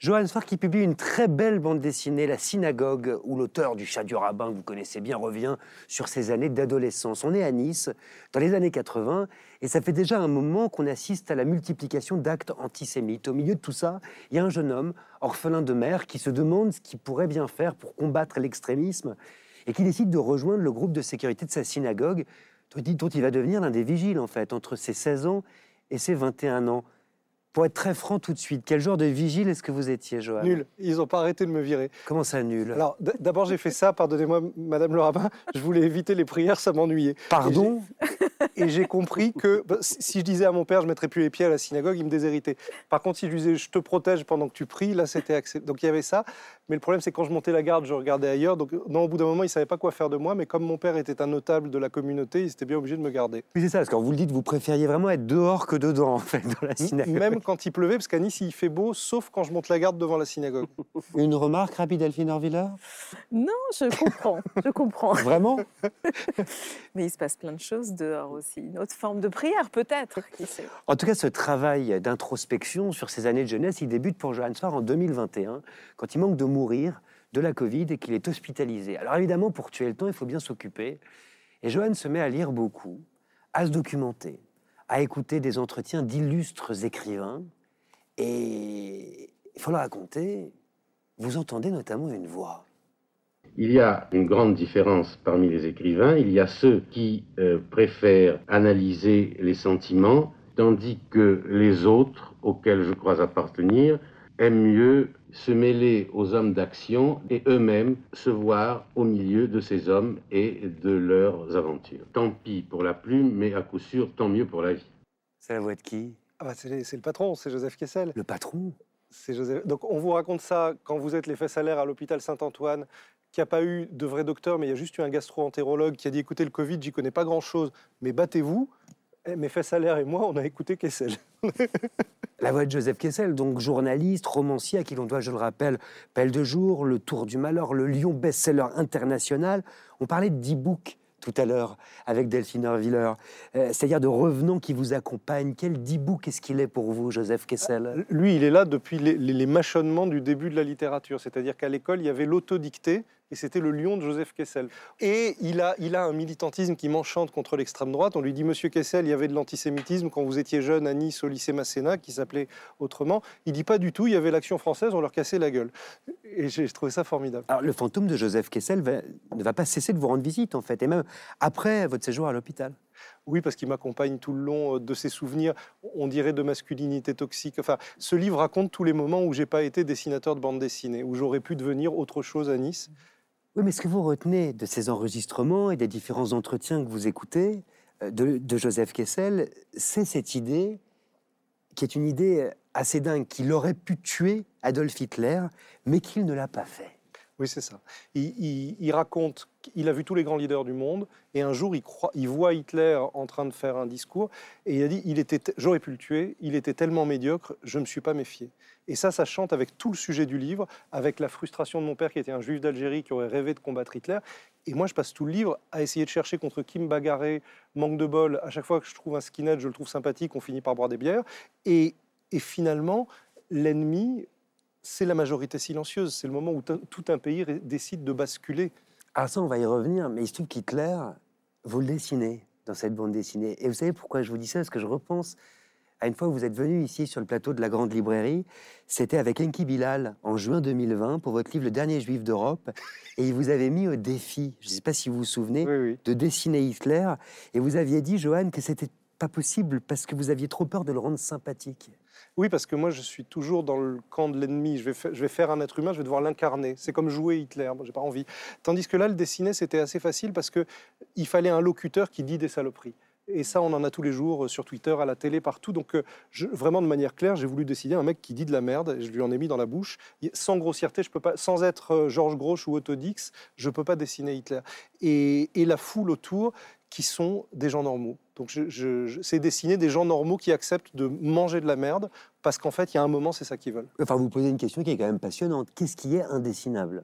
Johannes Farr qui publie une très belle bande dessinée, La Synagogue, où l'auteur du Chat du Rabbin, que vous connaissez bien, revient sur ses années d'adolescence. On est à Nice, dans les années 80, et ça fait déjà un moment qu'on assiste à la multiplication d'actes antisémites. Au milieu de tout ça, il y a un jeune homme, orphelin de mère, qui se demande ce qu'il pourrait bien faire pour combattre l'extrémisme, et qui décide de rejoindre le groupe de sécurité de sa synagogue, dont il va devenir l'un des vigiles, en fait, entre ses 16 ans et ses 21 ans. Pour être très franc tout de suite, quel genre de vigile est-ce que vous étiez, Joël Nul. Ils n'ont pas arrêté de me virer. Comment ça, nul? Alors, d'abord, j'ai fait ça, pardonnez-moi, Madame le rabbin, je voulais éviter les prières, ça m'ennuyait. Pardon? Et j'ai compris que bah, si je disais à mon père, je ne mettrais plus les pieds à la synagogue, il me déshéritait. Par contre, si je lui disais, je te protège pendant que tu pries, là, c'était accepté. Donc, il y avait ça. Mais le problème, c'est quand je montais la garde, je regardais ailleurs. Donc, non, au bout d'un moment, il ne savait pas quoi faire de moi. Mais comme mon père était un notable de la communauté, il était bien obligé de me garder. Oui, c'est ça, parce que quand vous le dites, vous préfériez vraiment être dehors que dedans, en fait, dans la synagogue. Même quand il pleuvait, parce qu'à Nice, il fait beau, sauf quand je monte la garde devant la synagogue. Une remarque rapide, Delphine Orviller? Non, je comprends, je comprends. Vraiment? Mais il se passe plein de choses dehors aussi. Une autre forme de prière, peut-être. En tout cas, ce travail d'introspection sur ces années de jeunesse, il débute pour Johannes Farr en 2021, quand il manque de mourir de la Covid et qu'il est hospitalisé. Alors évidemment, pour tuer le temps, il faut bien s'occuper. Et Johannes se met à lire beaucoup, à se documenter, à écouter des entretiens d'illustres écrivains. Et il faut le raconter, vous entendez notamment une voix. Il y a une grande différence parmi les écrivains. Il y a ceux qui euh, préfèrent analyser les sentiments, tandis que les autres, auxquels je crois appartenir, aiment mieux se mêler aux hommes d'action et eux-mêmes se voir au milieu de ces hommes et de leurs aventures. Tant pis pour la plume, mais à coup sûr, tant mieux pour la vie. C'est la voix de qui? Ah bah, c'est c'est le patron, c'est Joseph Kessel. Le patron? C'est Joseph- Donc on vous raconte ça quand vous êtes les fesses à l'air à l'hôpital Saint-Antoine, qu'il n'y a pas eu de vrai docteur, mais il y a juste eu un gastro-entérologue qui a dit écoutez, le Covid, j'y connais pas grand-chose, mais battez-vous. Et mes l'air et moi, on a écouté Kessel. La voix de Joseph Kessel, donc journaliste, romancier, à qui l'on doit, je le rappelle, Pelle de jour, Le Tour du Malheur, le Lion best-seller international. On parlait d'e-book tout à l'heure avec Delphine Orviller, Euh, c'est-à-dire de revenants qui vous accompagnent. Quel e-book est-ce qu'il est pour vous, Joseph Kessel? Lui, il est là depuis les, les- les mâchonnements du début de la littérature. C'est-à-dire qu'à l'école, il y avait l'autodicté, et c'était le lion de Joseph Kessel. Et il a, il a un militantisme qui m'enchante contre l'extrême droite. On lui dit, Monsieur Kessel, il y avait de l'antisémitisme quand vous étiez jeune à Nice, au lycée Masséna, qui s'appelait autrement. Il dit pas du tout, il y avait l'action française, on leur cassait la gueule. Et j'ai trouvé ça formidable. Alors, le fantôme de Joseph Kessel ne va pas cesser de vous rendre visite, en fait, et même après votre séjour à l'hôpital. Oui, parce qu'il m'accompagne tout le long euh, de ses souvenirs, on dirait de masculinité toxique. Enfin, ce livre raconte tous les moments où j'ai pas été dessinateur de bande dessinée, où j'aurais pu devenir autre chose à Nice. Oui, mais ce que vous retenez de ces enregistrements et des différents entretiens que vous écoutez euh, de, de Joseph Kessel, c'est cette idée qui est une idée assez dingue, qu'il aurait pu tuer Adolf Hitler, mais qu'il ne l'a pas fait. Oui, c'est ça. Il, il- il raconte qu'il a vu tous les grands leaders du monde et un jour il, voit Hitler en train de faire un discours et il a dit il j'aurais pu le tuer, il était tellement médiocre, je ne me suis pas méfié. Et ça, ça chante avec tout le sujet du livre, avec la frustration de mon père qui était un juif d'Algérie qui aurait rêvé de combattre Hitler. Et moi, je passe tout le livre à essayer de chercher contre qui me bagarrer, manque de bol. À chaque fois que je trouve un skinhead, je le trouve sympathique, on finit par boire des bières. Et finalement, l'ennemi, c'est la majorité silencieuse. C'est le moment où tout un pays décide de basculer. Alors ça, on va y revenir, mais il se trouve qu'Hitler, vous le dessinez dans cette bande dessinée. Et vous savez pourquoi je vous dis ça? Parce que je repense à une fois où vous êtes venu ici sur le plateau de la Grande Librairie. C'était avec Enki Bilal en juin 2020 pour votre livre Le dernier juif d'Europe. Et il vous avait mis au défi, je ne sais pas si vous vous souvenez, Oui, oui. de dessiner Hitler. Et vous aviez dit, Johan, que c'était pas possible parce que vous aviez trop peur de le rendre sympathique. Oui, parce que moi, je suis toujours dans le camp de l'ennemi. Je, vais faire un être humain, je vais devoir l'incarner. C'est comme jouer Hitler. Moi, j'ai pas envie. Tandis que là, le dessiner, c'était assez facile parce que il fallait un locuteur qui dit des saloperies. Et ça, on en a tous les jours euh, sur Twitter, à la télé, partout. Donc, euh, vraiment, de manière claire, j'ai voulu dessiner un mec qui dit de la merde. Et je lui en ai mis dans la bouche. Sans grossièreté, je peux pas, sans être euh, Georges Grosch ou Otto Dix, je peux pas dessiner Hitler. Et la foule autour, qui sont des gens normaux. Donc, je, je- je- c'est dessiner des gens normaux qui acceptent de manger de la merde parce qu'en fait, il y a un moment, c'est ça qu'ils veulent. Enfin, vous posez une question qui est quand même passionnante. Qu'est-ce qui est indessinable?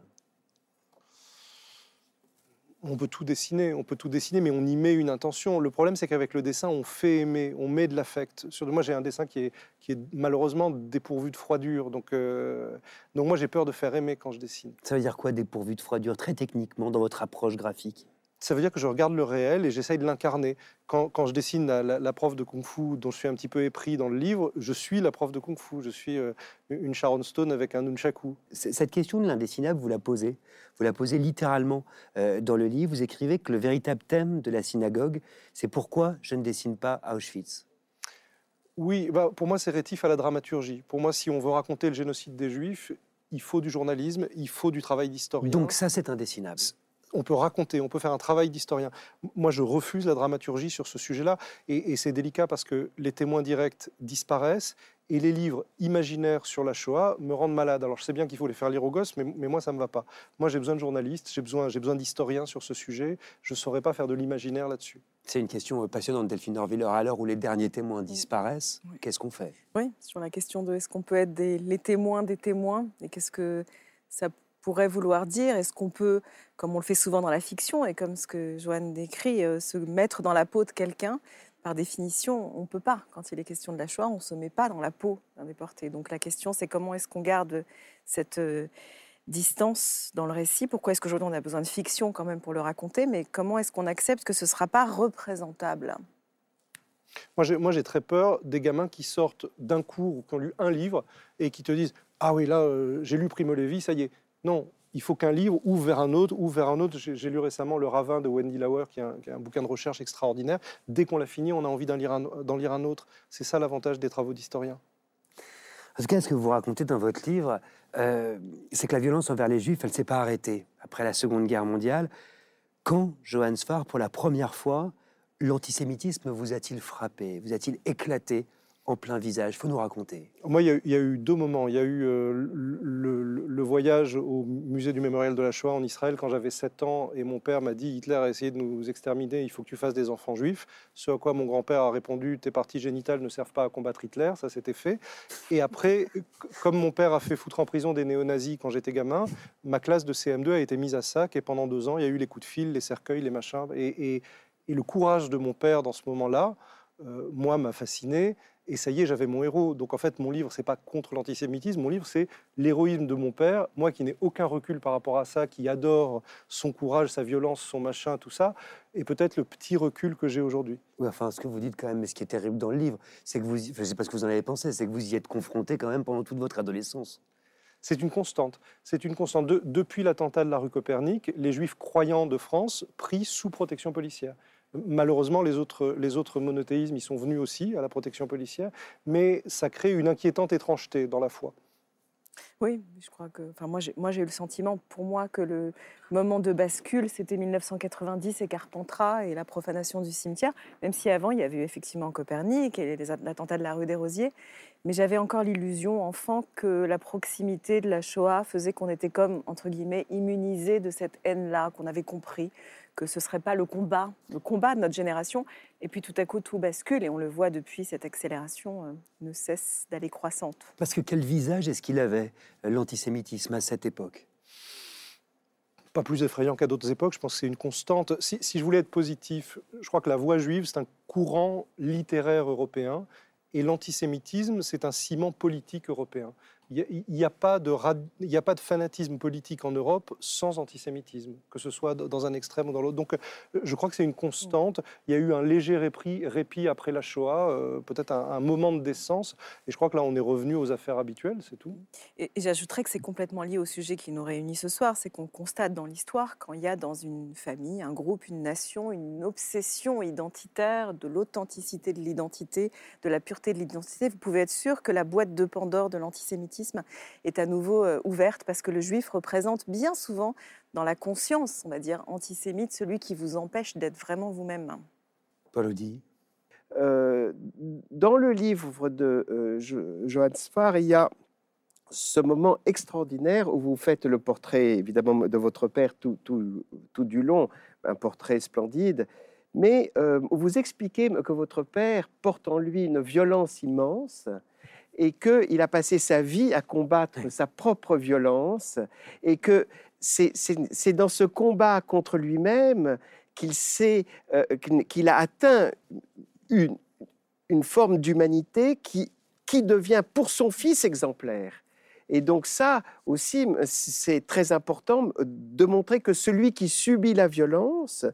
On peut tout dessiner, on peut tout dessiner, mais on y met une intention. Le problème, c'est qu'avec le dessin, on fait aimer, on met de l'affect. Moi, j'ai un dessin qui est, qui est malheureusement dépourvu de froidure. Donc, euh, donc moi, j'ai peur de faire aimer quand je dessine. Ça veut dire quoi, dépourvu de froidure, très techniquement, dans votre approche graphique? Ça veut dire que je regarde le réel et j'essaye de l'incarner. Quand, quand je dessine la, la- la prof de kung-fu dont je suis un petit peu épris dans le livre, je suis la prof de kung-fu. Je suis euh, une Sharon Stone avec un nunchaku. Cette question de l'indessinable, vous la posez. Vous la posez littéralement euh, dans le livre. Vous écrivez que le véritable thème de la synagogue, c'est pourquoi je ne dessine pas Auschwitz. Oui, bah, pour moi, c'est rétif à la dramaturgie. Pour moi, si on veut raconter le génocide des Juifs, il faut du journalisme, il faut du travail d'historien. Donc ça, c'est indessinable. On peut raconter, on peut faire un travail d'historien. Moi, je refuse la dramaturgie sur ce sujet-là, et, et c'est délicat parce que les témoins directs disparaissent, et les livres imaginaires sur la Shoah me rendent malade. Alors, je sais bien qu'il faut les faire lire aux gosses, mais, mais moi, ça ne me va pas. Moi, j'ai besoin de journalistes, j'ai besoin, j'ai besoin d'historiens sur ce sujet. Je ne saurais pas faire de l'imaginaire là-dessus. C'est une question passionnante, Delphine Orviller. À l'heure où les derniers témoins disparaissent, Oui. qu'est-ce qu'on fait? Oui, sur la question de est-ce qu'on peut être des, les témoins des témoins et qu'est-ce que ça pourrait vouloir dire Est-ce qu'on peut, comme on le fait souvent dans la fiction et comme ce que Joanne décrit, euh, se mettre dans la peau de quelqu'un Par définition, on ne peut pas. Quand il est question de la Shoah, on ne se met pas dans la peau d'un déporté. Donc la question, c'est comment est-ce qu'on garde cette euh, distance dans le récit? Pourquoi est-ce qu'aujourd'hui on a besoin de fiction quand même pour le raconter? Mais comment est-ce qu'on accepte que ce ne sera pas représentable? Moi, j'ai, très peur des gamins qui sortent d'un cours ou qui ont lu un livre et qui te disent Ah oui, là, euh, j'ai lu Primo Levi, ça y est. Non, il faut qu'un livre ouvre vers un autre, ouvre vers un autre. J'ai, lu récemment Le Ravin de Wendy Lauer, qui est, un, bouquin de recherche extraordinaire. Dès qu'on l'a fini, on a envie d'en lire un, autre. C'est ça l'avantage des travaux d'historien. En tout cas, ce que vous racontez dans votre livre, euh, c'est que la violence envers les Juifs, elle ne s'est pas arrêtée après la Seconde Guerre mondiale. Quand, Johann Sfar, pour la première fois, l'antisémitisme vous a-t-il frappé, vous a-t-il éclaté? En plein visage faut nous raconter. Moi, il y, a, eu- deux moments. Il y a eu euh, le, voyage au musée du mémorial de la Shoah en Israël quand j'avais 7 ans et mon père m'a dit Hitler a essayé de nous exterminer, il faut que tu fasses des enfants juifs. Ce à quoi mon grand-père a répondu Tes parties génitales ne servent pas à combattre Hitler, ça c'était fait. Et après, comme mon père a fait foutre en prison des néo-nazis quand j'étais gamin, ma classe de CM2 a été mise à sac et pendant deux ans, il y a eu les coups de fil, les cercueils, les machins. Et le courage de mon père dans ce moment-là, euh, moi, m'a fasciné. Et ça y est, j'avais mon héros. Donc en fait, mon livre, c'est pas contre l'antisémitisme. Mon livre, c'est l'héroïsme de mon père. Moi, qui n'ai aucun recul par rapport à ça, qui adore son courage, sa violence, son machin, tout ça, et peut-être le petit recul que j'ai aujourd'hui. Oui, enfin, ce que vous dites quand même, mais ce qui est terrible dans le livre, c'est que vous, enfin, je sais pas ce que vous en avez pensé, c'est que vous y êtes confronté quand même pendant toute votre adolescence. C'est une constante. C'est une constante. De- depuis l'attentat de la rue Copernic, les juifs croyants de France pris sous protection policière. Malheureusement, les autres, monothéismes y sont venus aussi à la protection policière, mais ça crée une inquiétante étrangeté dans la foi. Oui, je crois que. Enfin, moi, j'ai, eu le sentiment, pour moi, que le moment de bascule, c'était 1990 et Carpentras et la profanation du cimetière. Même si avant, il y avait eu effectivement Copernic et l'attentat de la rue des Rosiers. Mais j'avais encore l'illusion, enfant, que la proximité de la Shoah faisait qu'on était comme, entre guillemets, immunisé de cette haine-là, qu'on avait compris que ce serait pas le combat, le combat de notre génération. Et puis tout à coup, tout bascule et on le voit depuis, cette accélération euh, ne cesse d'aller croissante. Parce que quel visage est-ce qu'il avait, euh, l'antisémitisme, à cette époque? Pas plus effrayant qu'à d'autres époques. Je pense que c'est une constante. Si, si je voulais être positif, je crois que la voix juive, c'est un courant littéraire européen et l'antisémitisme, c'est un ciment politique européen. Il n'y a, pas de fanatisme politique en Europe sans antisémitisme, que ce soit dans un extrême ou dans l'autre. Donc je crois que c'est une constante. Il y a eu un léger répit, après la Shoah, euh, peut-être un, moment de décence. Et je crois que là, on est revenu aux affaires habituelles, c'est tout. Et, j'ajouterais que c'est complètement lié au sujet qui nous réunit ce soir. C'est qu'on constate dans l'histoire, quand il y a dans une famille, un groupe, une nation, une obsession identitaire de l'authenticité de l'identité, de la pureté de l'identité, vous pouvez être sûr que la boîte de Pandore de l'antisémitisme est à nouveau euh, ouverte parce que le juif représente bien souvent dans la conscience, on va dire, antisémite, celui qui vous empêche d'être vraiment vous-même. Paul Audi euh, Dans le livre de euh, Johann il y a ce moment extraordinaire où vous faites le portrait, évidemment, de votre père tout, tout, tout du long, un portrait splendide, mais euh, vous expliquez que votre père porte en lui une violence immense et qu'il a passé sa vie à combattre sa propre violence et que c'est dans ce combat contre lui-même qu'il euh, qu'il a atteint une, une forme d'humanité qui, qui devient pour son fils exemplaire. Et donc ça aussi, c'est très important de montrer que celui qui subit la violence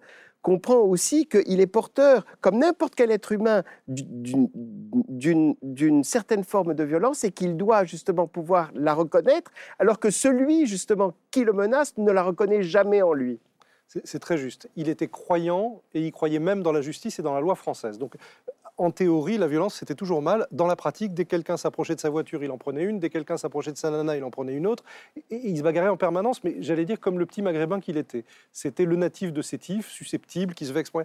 comprend aussi qu'il est porteur, comme n'importe quel être humain, d'une certaine forme de violence et qu'il doit justement pouvoir la reconnaître, alors que celui justement qui le menace ne la reconnaît jamais en lui. C'est très juste. Il était croyant et il croyait même dans la justice et dans la loi française. Donc en théorie, la violence, c'était toujours mal. Dans la pratique, dès que quelqu'un s'approchait de sa voiture, il en prenait une. Dès que quelqu'un s'approchait de sa nana, il en prenait une autre. Et, il se bagarrait en permanence, mais j'allais dire comme le petit maghrébin qu'il était. C'était le natif de Sétif, susceptible, qui se exprimer.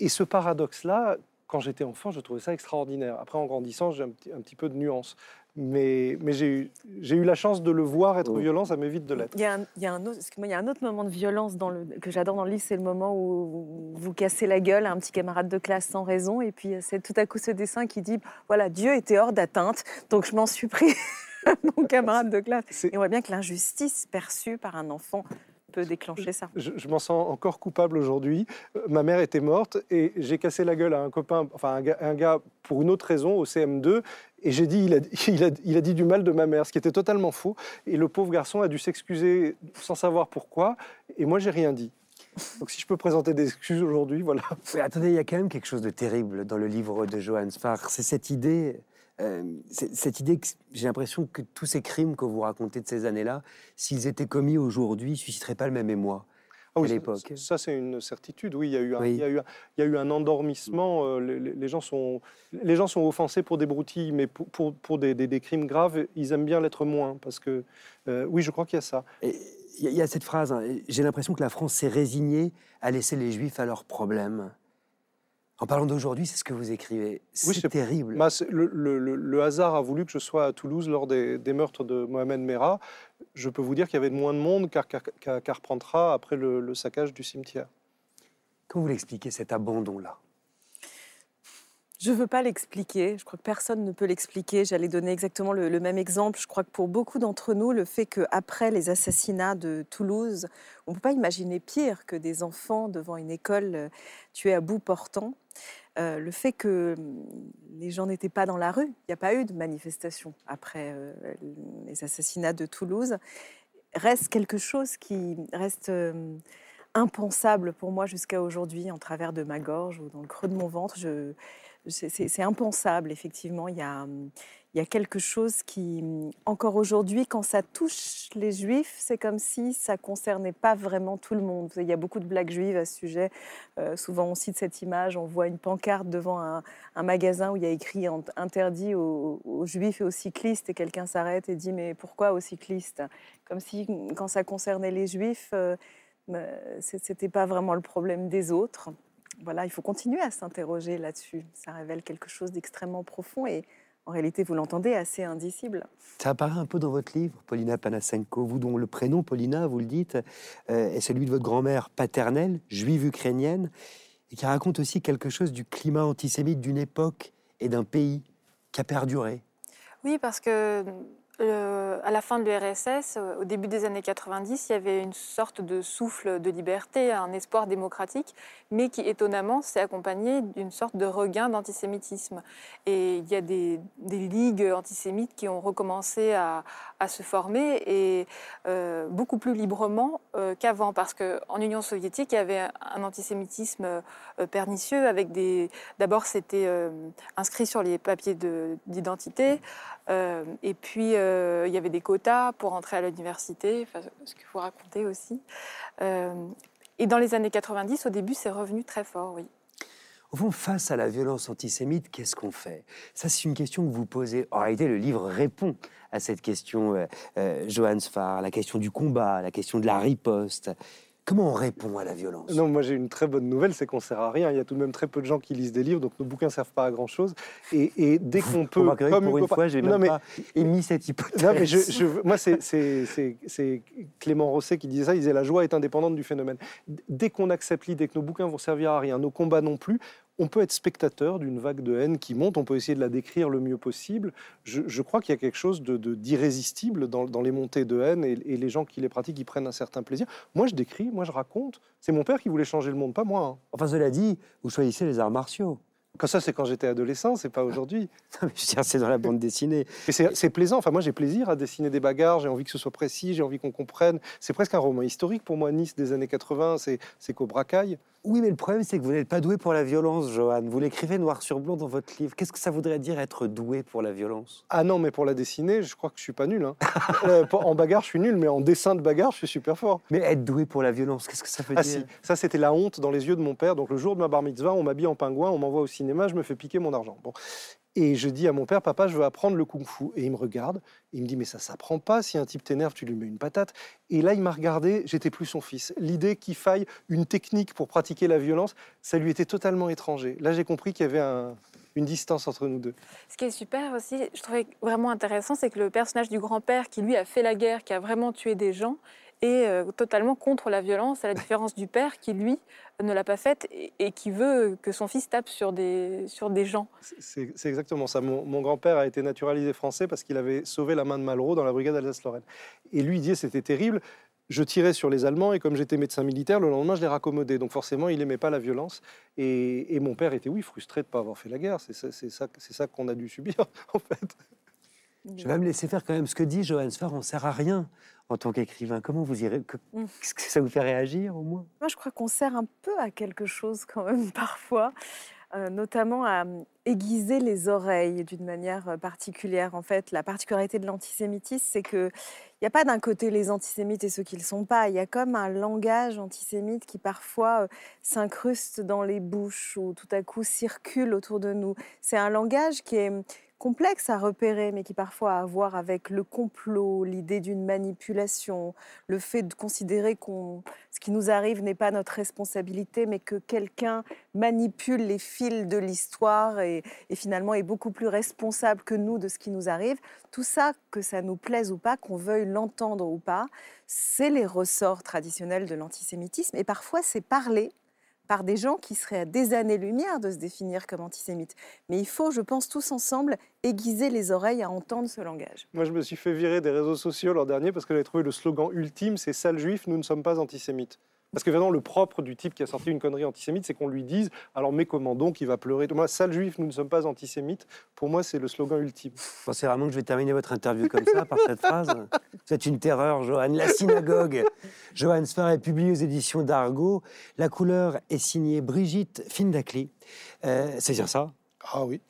Et ce paradoxe-là, quand j'étais enfant, je trouvais ça extraordinaire. Après, en grandissant, j'ai un petit, peu de nuance mais, mais j'ai eu, eu, la chance de le voir être violent, ça m'évite de l'être. Il, y a un autre, il y a un autre moment de violence dans le, que j'adore dans le livre, c'est le moment où vous cassez la gueule à un petit camarade de classe sans raison, et puis c'est tout à coup ce dessin qui dit voilà, Dieu était hors d'atteinte, donc je m'en suis pris à mon camarade de classe. Et on voit bien que l'injustice perçue par un enfant peut déclencher ça. Je, m'en sens encore coupable aujourd'hui. Euh, ma mère était morte et j'ai cassé la gueule à un copain, enfin un gars, pour une autre raison au CM2 et j'ai dit il a, dit du mal de ma mère, ce qui était totalement faux. Et le pauvre garçon a dû s'excuser sans savoir pourquoi et moi j'ai rien dit. Donc si je peux présenter des excuses aujourd'hui, voilà. attendez, il y a quand même quelque chose de terrible dans le livre de Johannes Farr. C'est cette idée euh, cette idée que j'ai l'impression que tous ces crimes que vous racontez de ces années-là, s'ils étaient commis aujourd'hui, susciteraient pas le même émoi. Ah à l'époque. Ça, c'est une certitude. Oui, il y a eu un, il y a eu un, il y a eu un endormissement. Euh, les, gens sont, les gens sont offensés pour des broutilles, mais pour, pour, pour des, des, crimes graves, ils aiment bien l'être moins. Parce que, euh, oui, je crois qu'il y a ça. Il y, a cette phrase hein, J'ai l'impression que la France s'est résignée à laisser les Juifs à leurs problèmes. En parlant d'aujourd'hui, c'est ce que vous écrivez. C'est terrible. le, hasard a voulu que je sois à Toulouse lors des, meurtres de Mohamed Merah. Je peux vous dire qu'il y avait moins de monde qu'à Carpentras après le, saccage du cimetière. Comment vous l'expliquez, cet abandon-là je ne veux pas l'expliquer, je crois que personne ne peut l'expliquer. J'allais donner exactement le, même exemple. Je crois que pour beaucoup d'entre nous, le fait qu'après les assassinats de Toulouse, on ne peut pas imaginer pire que des enfants devant une école euh, tués à bout portant. Euh, le fait que hum, les gens n'étaient pas dans la rue, il n'y a pas eu de manifestation après euh, les assassinats de Toulouse, reste quelque chose qui reste hum, impensable pour moi jusqu'à aujourd'hui, en travers de ma gorge ou dans le creux de mon ventre. C'est impensable, effectivement. Il y, a, a quelque chose qui, encore aujourd'hui, quand ça touche les juifs, c'est comme si ça concernait pas vraiment tout le monde. Il y a beaucoup de blagues juives à ce sujet. Euh, souvent, on cite cette image, on voit une pancarte devant un, magasin où il y a écrit interdit aux, juifs et aux cyclistes, et quelqu'un s'arrête et dit mais pourquoi aux cyclistes? Comme si, quand ça concernait les juifs, euh, c'était pas vraiment le problème des autres voilà, il faut continuer à s'interroger là-dessus. Ça révèle quelque chose d'extrêmement profond et en réalité, vous l'entendez, assez indicible. Ça apparaît un peu dans votre livre, Paulina Panasenko, vous dont le prénom Paulina, vous le dites, euh, est celui de votre grand-mère paternelle, juive ukrainienne, et qui raconte aussi quelque chose du climat antisémite d'une époque et d'un pays qui a perduré. Oui, parce que euh, à la fin de l'URSS, euh, au début des années 90, il y avait une sorte de souffle de liberté, un espoir démocratique, mais qui étonnamment s'est accompagné d'une sorte de regain d'antisémitisme. Et il y a des, ligues antisémites qui ont recommencé à, se former et euh, beaucoup plus librement qu'avant, parce qu'en Union soviétique, il y avait un antisémitisme pernicieux avec des. D'abord, c'était inscrit sur les papiers d'identité, et puis euh, il y avait des quotas pour entrer à l'université, ce qu'il faut raconter aussi. Euh, et dans les années 90, au début, c'est revenu très fort, oui. Au fond, face à la violence antisémite, qu'est-ce qu'on fait? Ça, c'est une question que vous posez. En réalité, le livre répond à cette question, euh, euh Johannes Farr, la question du combat, la question de la riposte. Comment on répond à la violence? Non, moi j'ai une très bonne nouvelle, c'est qu'on sert à rien. Il y a tout de même très peu de gens qui lisent des livres, donc nos bouquins servent pas à grand chose. Et, dès qu'on peut, comme pour une fois, j'ai même pas émis cette hypothèse. Non, mais je, moi c'est Clément Rosset qui disait ça. Il disait la joie est indépendante du phénomène. Dès qu'on accepte l'idée que nos bouquins vont servir à rien, nos combats non plus, on peut être spectateur d'une vague de haine qui monte, on peut essayer de la décrire le mieux possible. Je, crois qu'il y a quelque chose d'irrésistible de, dans, les montées de haine et, les gens qui les pratiquent, ils prennent un certain plaisir. Moi, je décris, moi, je raconte. C'est mon père qui voulait changer le monde, pas moi. Hein. Enfin, cela dit, vous choisissez les arts martiaux. Quand ça, c'est quand j'étais adolescent, c'est pas aujourd'hui. c'est dans la bande dessinée. c'est plaisant. Enfin, moi, j'ai plaisir à dessiner des bagarres. J'ai envie que ce soit précis. J'ai envie qu'on comprenne. C'est presque un roman historique pour moi. Nice des années 80, c'est qu'au bracaille. Oui, mais le problème, c'est que vous n'êtes pas doué pour la violence, Johan. Vous l'écrivez noir sur blanc dans votre livre. Qu'est-ce que ça voudrait dire être doué pour la violence? Ah non, mais pour la dessiner, je crois que je suis pas nul. Hein. Euh, en bagarre, je suis nul, mais en dessin de bagarre, je suis super fort. Mais être doué pour la violence, qu'est-ce que ça veut ah, dire? si. Ça, c'était la honte dans les yeux de mon père. Donc le jour de ma bar mitzvah, on m'habille en pingouin, on m'envoie au cinéma, je me fais piquer mon argent. Bon. Et je dis à mon père, papa, je veux apprendre le kung-fu. Et il me regarde, il me dit, mais ça s'apprend pas. Si un type t'énerve, tu lui mets une patate. Et là, il m'a regardé, j'étais plus son fils. L'idée qu'il faille une technique pour pratiquer la violence, ça lui était totalement étranger. Là, j'ai compris qu'il y avait une distance entre nous deux. Ce qui est super aussi, je trouvais vraiment intéressant, c'est que le personnage du grand-père, qui lui a fait la guerre, qui a vraiment tué des gens, euh, totalement contre la violence, à la différence du père qui, lui, ne l'a pas faite et, qui veut que son fils tape sur des, sur des gens. C'est exactement ça. Mon, grand-père a été naturalisé français parce qu'il avait sauvé la main de Malraux dans la brigade Alsace-Lorraine. Et lui, il disait c'était terrible. Je tirais sur les Allemands et comme j'étais médecin militaire, le lendemain, je les raccommodais. Donc forcément, il n'aimait pas la violence. Et, mon père était, oui, frustré de ne pas avoir fait la guerre. C'est ça qu'on a dû subir, en fait. Je vais me laisser faire quand même ce que dit Johannes Farr, on ne sert à rien en tant qu'écrivain Comment vous irez mmh. Qu'est-ce que ça vous fait réagir au moins? Moi, je crois qu'on sert un peu à quelque chose quand même parfois, euh, notamment à mmh, aiguiser les oreilles d'une manière euh, particulière. En fait, la particularité de l'antisémitisme, c'est que il n'y a pas d'un côté les antisémites et ceux qui ne le sont pas. Il y a comme un langage antisémite qui parfois euh, s'incruste dans les bouches ou tout à coup circule autour de nous. C'est un langage qui est complexe à repérer, mais qui parfois a à voir avec le complot, l'idée d'une manipulation, le fait de considérer qu'on ce qui nous arrive n'est pas notre responsabilité, mais que quelqu'un manipule les fils de l'histoire et, finalement est beaucoup plus responsable que nous de ce qui nous arrive. Tout ça, que ça nous plaise ou pas, qu'on veuille l'entendre ou pas, c'est les ressorts traditionnels de l'antisémitisme. Et parfois, c'est parler par des gens qui seraient à des années-lumière de se définir comme antisémites. Mais il faut, je pense, tous ensemble aiguiser les oreilles à entendre ce langage. Moi, je me suis fait virer des réseaux sociaux l'an dernier parce que j'avais trouvé le slogan ultime, c'est « Sale juif, nous ne sommes pas antisémites ». Parce que vraiment, le propre du type qui a sorti une connerie antisémite, c'est qu'on lui dise Alors, mais comment donc Il va pleurer. Moi, sale juif, nous ne sommes pas antisémites. Pour moi, c'est le slogan ultime. Vous pensez vraiment que je vais terminer votre interview comme ça, par cette phrase C'est une terreur, Johan. La synagogue. Johan Sfer est publié aux éditions d'Argo. La couleur est signée Brigitte Findakli. Euh, c'est bien ça? Ah oui.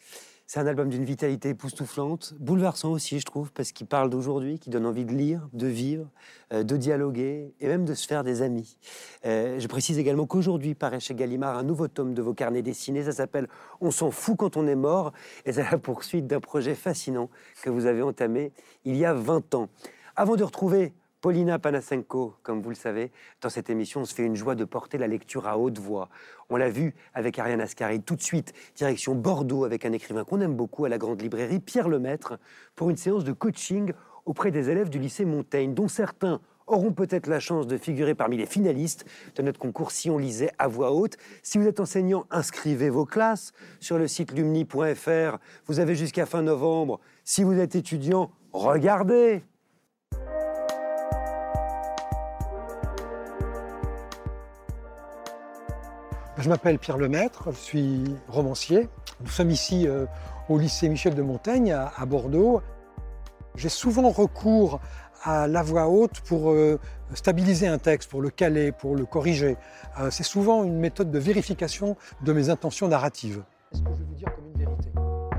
C'est un album d'une vitalité époustouflante, bouleversant aussi, je trouve, parce qu'il parle d'aujourd'hui, qui donne envie de lire, de vivre, euh, de dialoguer et même de se faire des amis. Euh, je précise également qu'aujourd'hui paraît chez Gallimard un nouveau tome de vos carnets dessinés. Ça s'appelle On s'en fout quand on est mort et c'est la poursuite d'un projet fascinant que vous avez entamé il y a 20 ans. Avant de retrouver Paulina Panasenko, comme vous le savez, dans cette émission, on se fait une joie de porter la lecture à haute voix. On l'a vu avec Ariane Ascari. Tout de suite, direction Bordeaux avec un écrivain qu'on aime beaucoup à la grande librairie, Pierre Lemaître, pour une séance de coaching auprès des élèves du lycée Montaigne, dont certains auront peut-être la chance de figurer parmi les finalistes de notre concours Si on lisait à voix haute. Si vous êtes enseignant, inscrivez vos classes sur le site lumni.fr. Vous avez jusqu'à fin novembre. Si vous êtes étudiant, regardez. Je m'appelle Pierre Lemaître, je suis romancier. Nous sommes ici euh, au lycée Michel de Montaigne à, à Bordeaux. J'ai souvent recours à la voix haute pour euh, stabiliser un texte, pour le caler, pour le corriger. Euh, c'est souvent une méthode de vérification de mes intentions narratives. Est-ce que je vais vous dire comme une vérité?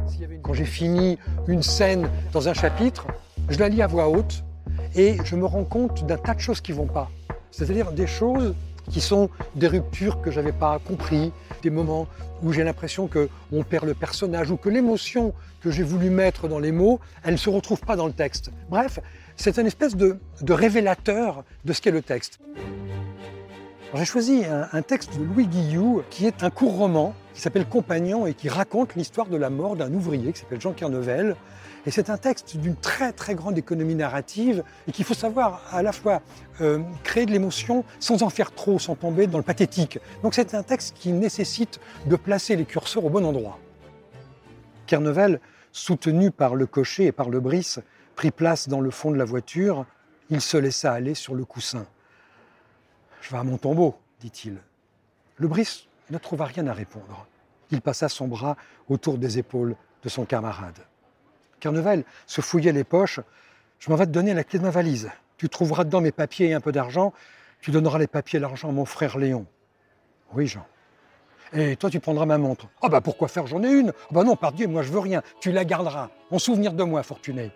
S'il y avait une- Quand j'ai fini une scène dans un chapitre, je la lis à voix haute et je me rends compte d'un tas de choses qui vont pas. C'est-à-dire des choses qui sont des ruptures que j'avais pas compris, des moments où j'ai l'impression que on perd le personnage ou que l'émotion que j'ai voulu mettre dans les mots, elle ne se retrouve pas dans le texte. Bref, c'est une espèce de, de révélateur de ce qu'est le texte. J'ai choisi un, texte de Louis Guillou qui est un court roman qui s'appelle Compagnon et qui raconte l'histoire de la mort d'un ouvrier qui s'appelle Jean Kernevel. Et c'est un texte d'une très très grande économie narrative et qu'il faut savoir à la fois euh, créer de l'émotion sans en faire trop, sans tomber dans le pathétique. Donc c'est un texte qui nécessite de placer les curseurs au bon endroit. Kernevel, soutenu par le cocher et par le brice, prit place dans le fond de la voiture. Il se laissa aller sur le coussin. Je vais à mon tombeau, dit-il. Le brice ne trouva rien à répondre. Il passa son bras autour des épaules de son camarade. Kernevel se fouillait les poches. Je m'en vais te donner la clé de ma valise. Tu trouveras dedans mes papiers et un peu d'argent. Tu donneras les papiers et l'argent à mon frère Léon. Oui, Jean. Et toi, tu prendras ma montre. Ah bah pourquoi faire? J'en ai une. Ah bah non, par Dieu, moi je veux rien. Tu la garderas. En souvenir de moi, fortuné.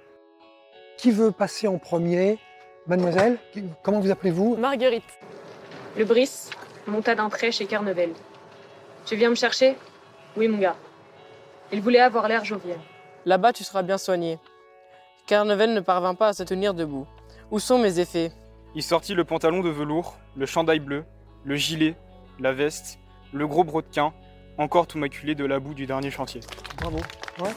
Qui veut passer en premier? Mademoiselle, comment vous appelez-vous? Marguerite. Le Brice monta d'un trait chez Carnevel. Tu viens me chercher? Oui, mon gars. Il voulait avoir l'air jovial. Là-bas, tu seras bien soigné. Carnevel ne parvint pas à se tenir debout. Où sont mes effets? Il sortit le pantalon de velours, le chandail bleu, le gilet, la veste, le gros brodequin, encore tout maculé de la boue du dernier chantier. Bravo. Ouais.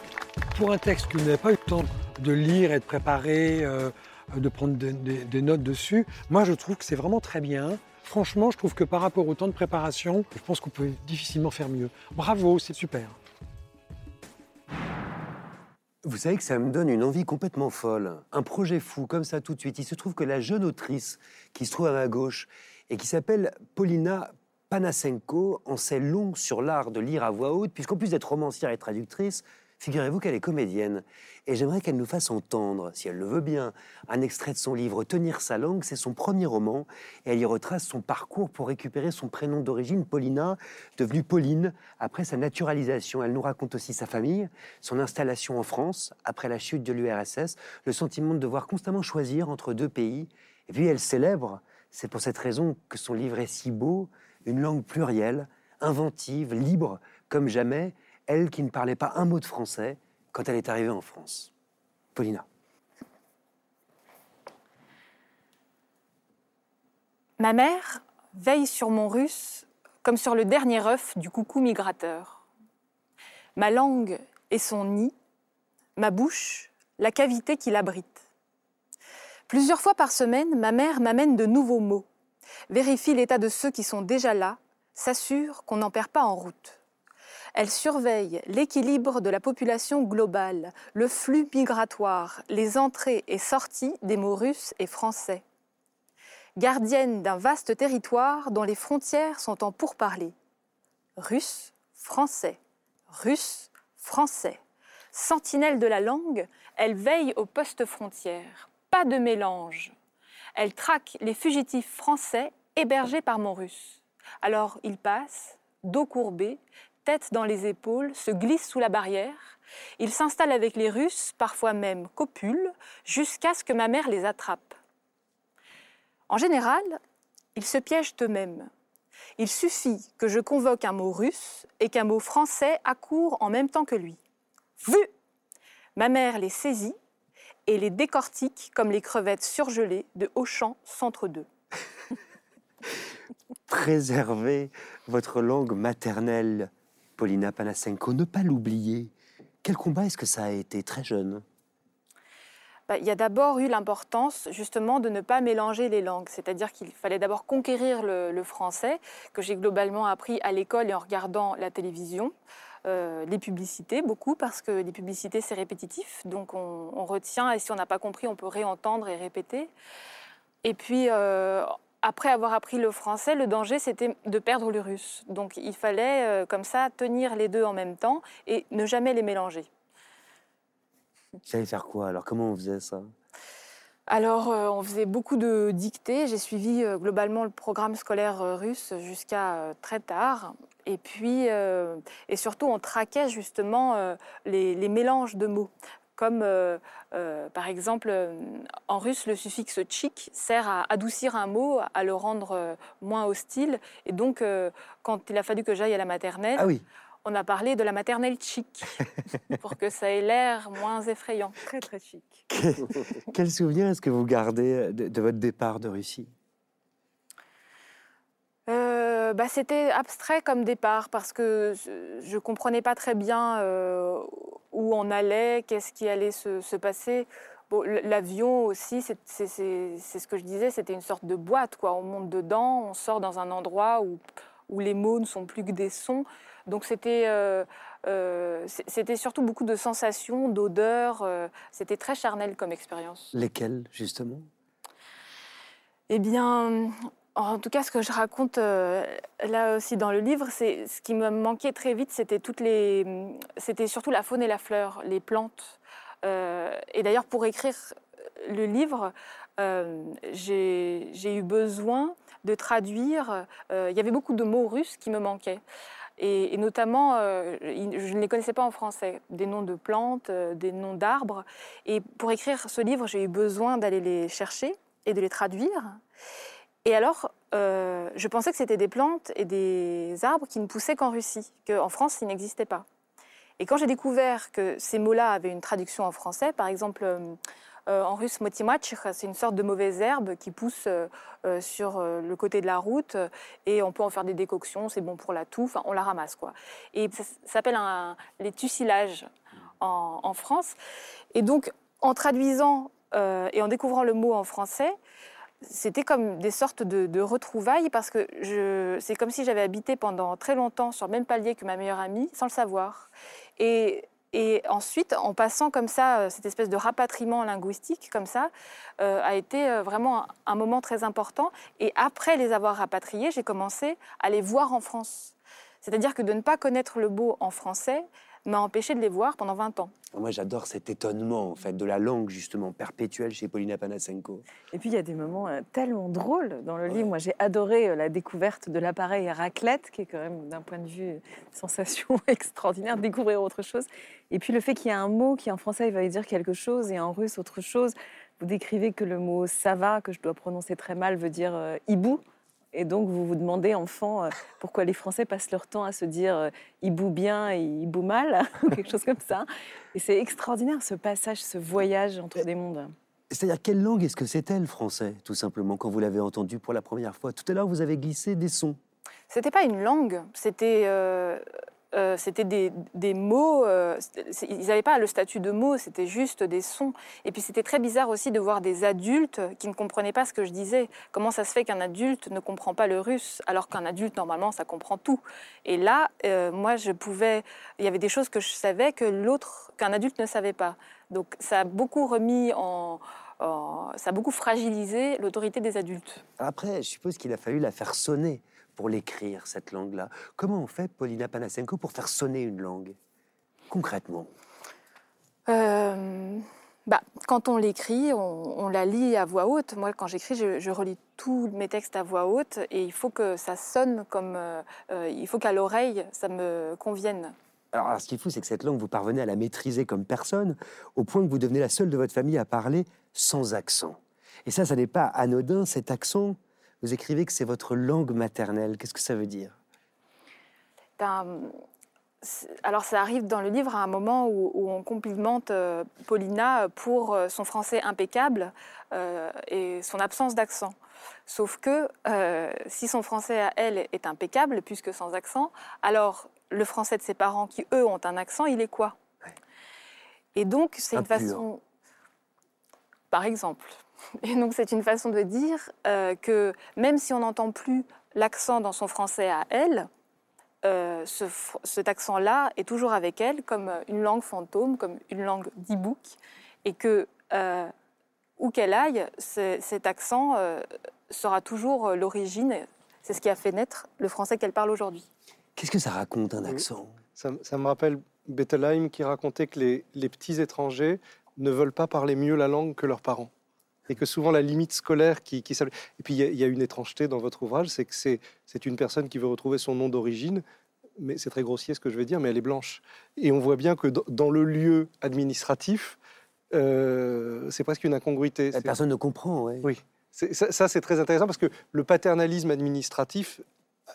Pour un texte que vous n'avez pas eu le temps de lire et de préparer, euh, de prendre des notes dessus, moi je trouve que c'est vraiment très bien. Franchement, je trouve que par rapport au temps de préparation, je pense qu'on peut difficilement faire mieux. Bravo, c'est super. Vous savez que ça me donne une envie complètement folle. Un projet fou, comme ça tout de suite. Il se trouve que la jeune autrice qui se trouve à ma gauche et qui s'appelle Paulina Panasenko en sait long sur l'art de lire à voix haute, puisqu'en plus d'être romancière et traductrice, figurez-vous qu'elle est comédienne. Et j'aimerais qu'elle nous fasse entendre, si elle le veut bien, un extrait de son livre Tenir sa langue. C'est son premier roman et elle y retrace son parcours pour récupérer son prénom d'origine, Paulina, devenue Pauline, après sa naturalisation. Elle nous raconte aussi sa famille, son installation en France après la chute de l'URSS, le sentiment de devoir constamment choisir entre deux pays. Et puis elle célèbre, c'est pour cette raison que son livre est si beau, une langue plurielle, inventive, libre, comme jamais, elle qui ne parlait pas un mot de français quand elle est arrivée en France. Paulina. Ma mère veille sur mon russe comme sur le dernier œuf du coucou migrateur. Ma langue est son nid, ma bouche, la cavité qui l'abrite. Plusieurs fois par semaine, ma mère m'amène de nouveaux mots, vérifie l'état de ceux qui sont déjà là, s'assure qu'on n'en perd pas en route. Elle surveille l'équilibre de la population globale, le flux migratoire, les entrées et sorties des mots russes et français. Gardienne d'un vaste territoire dont les frontières sont en pourparlers. Russe, français, russe, français. Sentinelle de la langue, elle veille aux postes frontières. Pas de mélange. Elle traque les fugitifs français hébergés par mon russe. Alors il passe, dos courbé, tête dans les épaules, se glisse sous la barrière. Il s'installe avec les Russes, parfois même copule, jusqu'à ce que ma mère les attrape. En général, ils se piègent eux-mêmes. Il suffit que je convoque un mot russe et qu'un mot français accourt en même temps que lui. Vu Ma mère les saisit et les décortique comme les crevettes surgelées de Auchan Centre 2. Préservez votre langue maternelle, Paulina Panasenko. Ne pas l'oublier. Quel combat est-ce que ça a été très jeune Bah, il y a d'abord eu l'importance justement de ne pas mélanger les langues, c'est-à-dire qu'il fallait d'abord conquérir le, français, que j'ai globalement appris à l'école et en regardant la télévision. Euh, les publicités, beaucoup, parce que les publicités, c'est répétitif. Donc, on, on retient, et si on n'a pas compris, on peut réentendre et répéter. Et puis, euh, après avoir appris le français, le danger, c'était de perdre le russe. Donc, il fallait, euh, comme ça, tenir les deux en même temps et ne jamais les mélanger. Vous savez faire quoi Alors, comment on faisait ça? Alors, euh, on faisait beaucoup de dictées. J'ai suivi euh, globalement le programme scolaire euh, russe jusqu'à très tard. Et puis, et surtout, on traquait justement les, les mélanges de mots. Comme euh, euh, par exemple, euh, en russe, le suffixe tchik sert à adoucir un mot, à le rendre moins hostile. Et donc, euh, quand il a fallu que j'aille à la maternelle, Ah oui. on a parlé de la maternelle chic pour que ça ait l'air moins effrayant. Très, très chic. Quel souvenir est-ce que vous gardez de, de votre départ de Russie? Euh, bah, C'était abstrait comme départ parce que je ne comprenais pas très bien euh, où on allait, qu'est-ce qui allait se, se passer. Bon, L'avion aussi, c'est ce que je disais, c'était une sorte de boîte. Quoi. On monte dedans, on sort dans un endroit où, où les mots ne sont plus que des sons. Donc c'était euh, euh, surtout beaucoup de sensations, d'odeurs. euh, c'était très charnel comme expérience. Lesquels, justement? Eh bien, en tout cas, ce que je raconte euh, là aussi dans le livre, c'est ce qui me manquait très vite, c'était surtout la faune et la fleur, les plantes. Euh, et d'ailleurs, pour écrire le livre, euh, j'ai eu besoin de traduire. il y avait beaucoup de mots russes qui me manquaient. Et, notamment, je ne les connaissais pas en français, des noms de plantes, des noms d'arbres. Et pour écrire ce livre, j'ai eu besoin d'aller les chercher et de les traduire. Et alors, euh, je pensais que c'était des plantes et des arbres qui ne poussaient qu'en Russie, qu'en France, ils n'existaient pas. Et quand j'ai découvert que ces mots-là avaient une traduction en français, par exemple, euh, euh, en russe, motimachich, c'est une sorte de mauvaise herbe qui pousse sur le côté de la route et on peut en faire des décoctions, c'est bon pour la toux, enfin, on la ramasse quoi. Et ça, s'appelle les tussilages en, France. Et donc, en traduisant et en découvrant le mot en français, c'était comme des sortes de, retrouvailles parce que je, c'est comme si j'avais habité pendant très longtemps sur le même palier que ma meilleure amie sans le savoir. Et, ensuite, en passant comme ça, euh, cette espèce de rapatriement linguistique comme ça, euh, a été euh, vraiment un, un moment très important. Et après les avoir rapatriés, j'ai commencé à les voir en France. C'est-à-dire que de ne pas connaître le mot en français m'a empêché de les voir pendant 20 ans. Moi, j'adore cet étonnement, en fait, de la langue, justement, perpétuelle chez Paulina Panasenko. Et puis il y a des moments euh, tellement drôles dans le livre. Moi, j'ai adoré euh, la découverte de l'appareil à raclette, qui est quand même, d'un point de vue euh, sensation extraordinaire, découvrir autre chose. Et puis le fait qu'il y a un mot qui en français il va dire quelque chose et en russe autre chose. Vous décrivez que le mot ça va, que je dois prononcer très mal, veut dire euh, hibou. Et donc vous vous demandez, enfant, euh, pourquoi les Français passent leur temps à se dire euh, hibou bien et hibou mal, ou quelque chose comme ça. Et c'est extraordinaire ce passage, ce voyage entre des mondes. C'est-à-dire, quelle langue est-ce que c'était le français, tout simplement, quand vous l'avez entendu pour la première fois? Tout à l'heure, vous avez glissé des sons. C'était pas une langue, c'était euh, euh, c'était des, mots. euh, ils n'avaient pas le statut de mots, c'était juste des sons. Et puis c'était très bizarre aussi de voir des adultes qui ne comprenaient pas ce que je disais. Comment ça se fait qu'un adulte ne comprend pas le russe alors qu'un adulte normalement ça comprend tout? Et là, euh, moi je pouvais. Il y avait des choses que je savais que l'autre, qu'un adulte ne savait pas. Donc ça a beaucoup remis en- ça a beaucoup fragilisé l'autorité des adultes. Après, je suppose qu'il a fallu la faire sonner pour l'écrire, cette langue-là. Comment on fait, Paulina Panasenko, pour faire sonner une langue Concrètement? Euh, bah, quand on l'écrit, on, on la lit à voix haute. Moi, quand j'écris, je, je relis tous mes textes à voix haute et il faut que ça sonne comme. euh, euh, il faut qu'à l'oreille, ça me convienne. Alors, alors, ce qu'il faut, c'est que cette langue, vous parvenez à la maîtriser comme personne, au point que vous devenez la seule de votre famille à parler sans accent. Et ça, ça n'est pas anodin, cet accent. Vous écrivez que c'est votre langue maternelle. Qu'est-ce que ça veut dire? Alors, ça arrive dans le livre à un moment où, où on complimente euh, Paulina pour euh, son français impeccable euh, et son absence d'accent. Sauf que si son français à elle est impeccable, puisque sans accent, alors le français de ses parents qui, eux, ont un accent, il est quoi? Et donc, c'est Un une façon. par exemple. Et donc c'est une façon de dire euh, que même si on n'entend plus l'accent dans son français à elle, euh, ce, cet accent-là est toujours avec elle comme une langue fantôme, comme une langue d'e-book, et que euh, où qu'elle aille, cet accent euh, sera toujours l'origine. C'est ce qui a fait naître le français qu'elle parle aujourd'hui. Qu'est-ce que ça raconte un accent? Ça, ça me rappelle Bettelheim qui racontait que les, les petits étrangers ne veulent pas parler mieux la langue que leurs parents. Et que souvent la limite scolaire qui, qui s'appelle- Et puis il y, a- il y a une étrangeté dans votre ouvrage, c'est que c'est c'est une personne qui veut retrouver son nom d'origine, mais c'est très grossier ce que je vais dire, mais elle est blanche. Et on voit bien que dans, le lieu administratif, euh, c'est presque une incongruité. C'est- Personne ne comprend, ouais. Oui, ça, ça, c'est très intéressant parce que le paternalisme administratif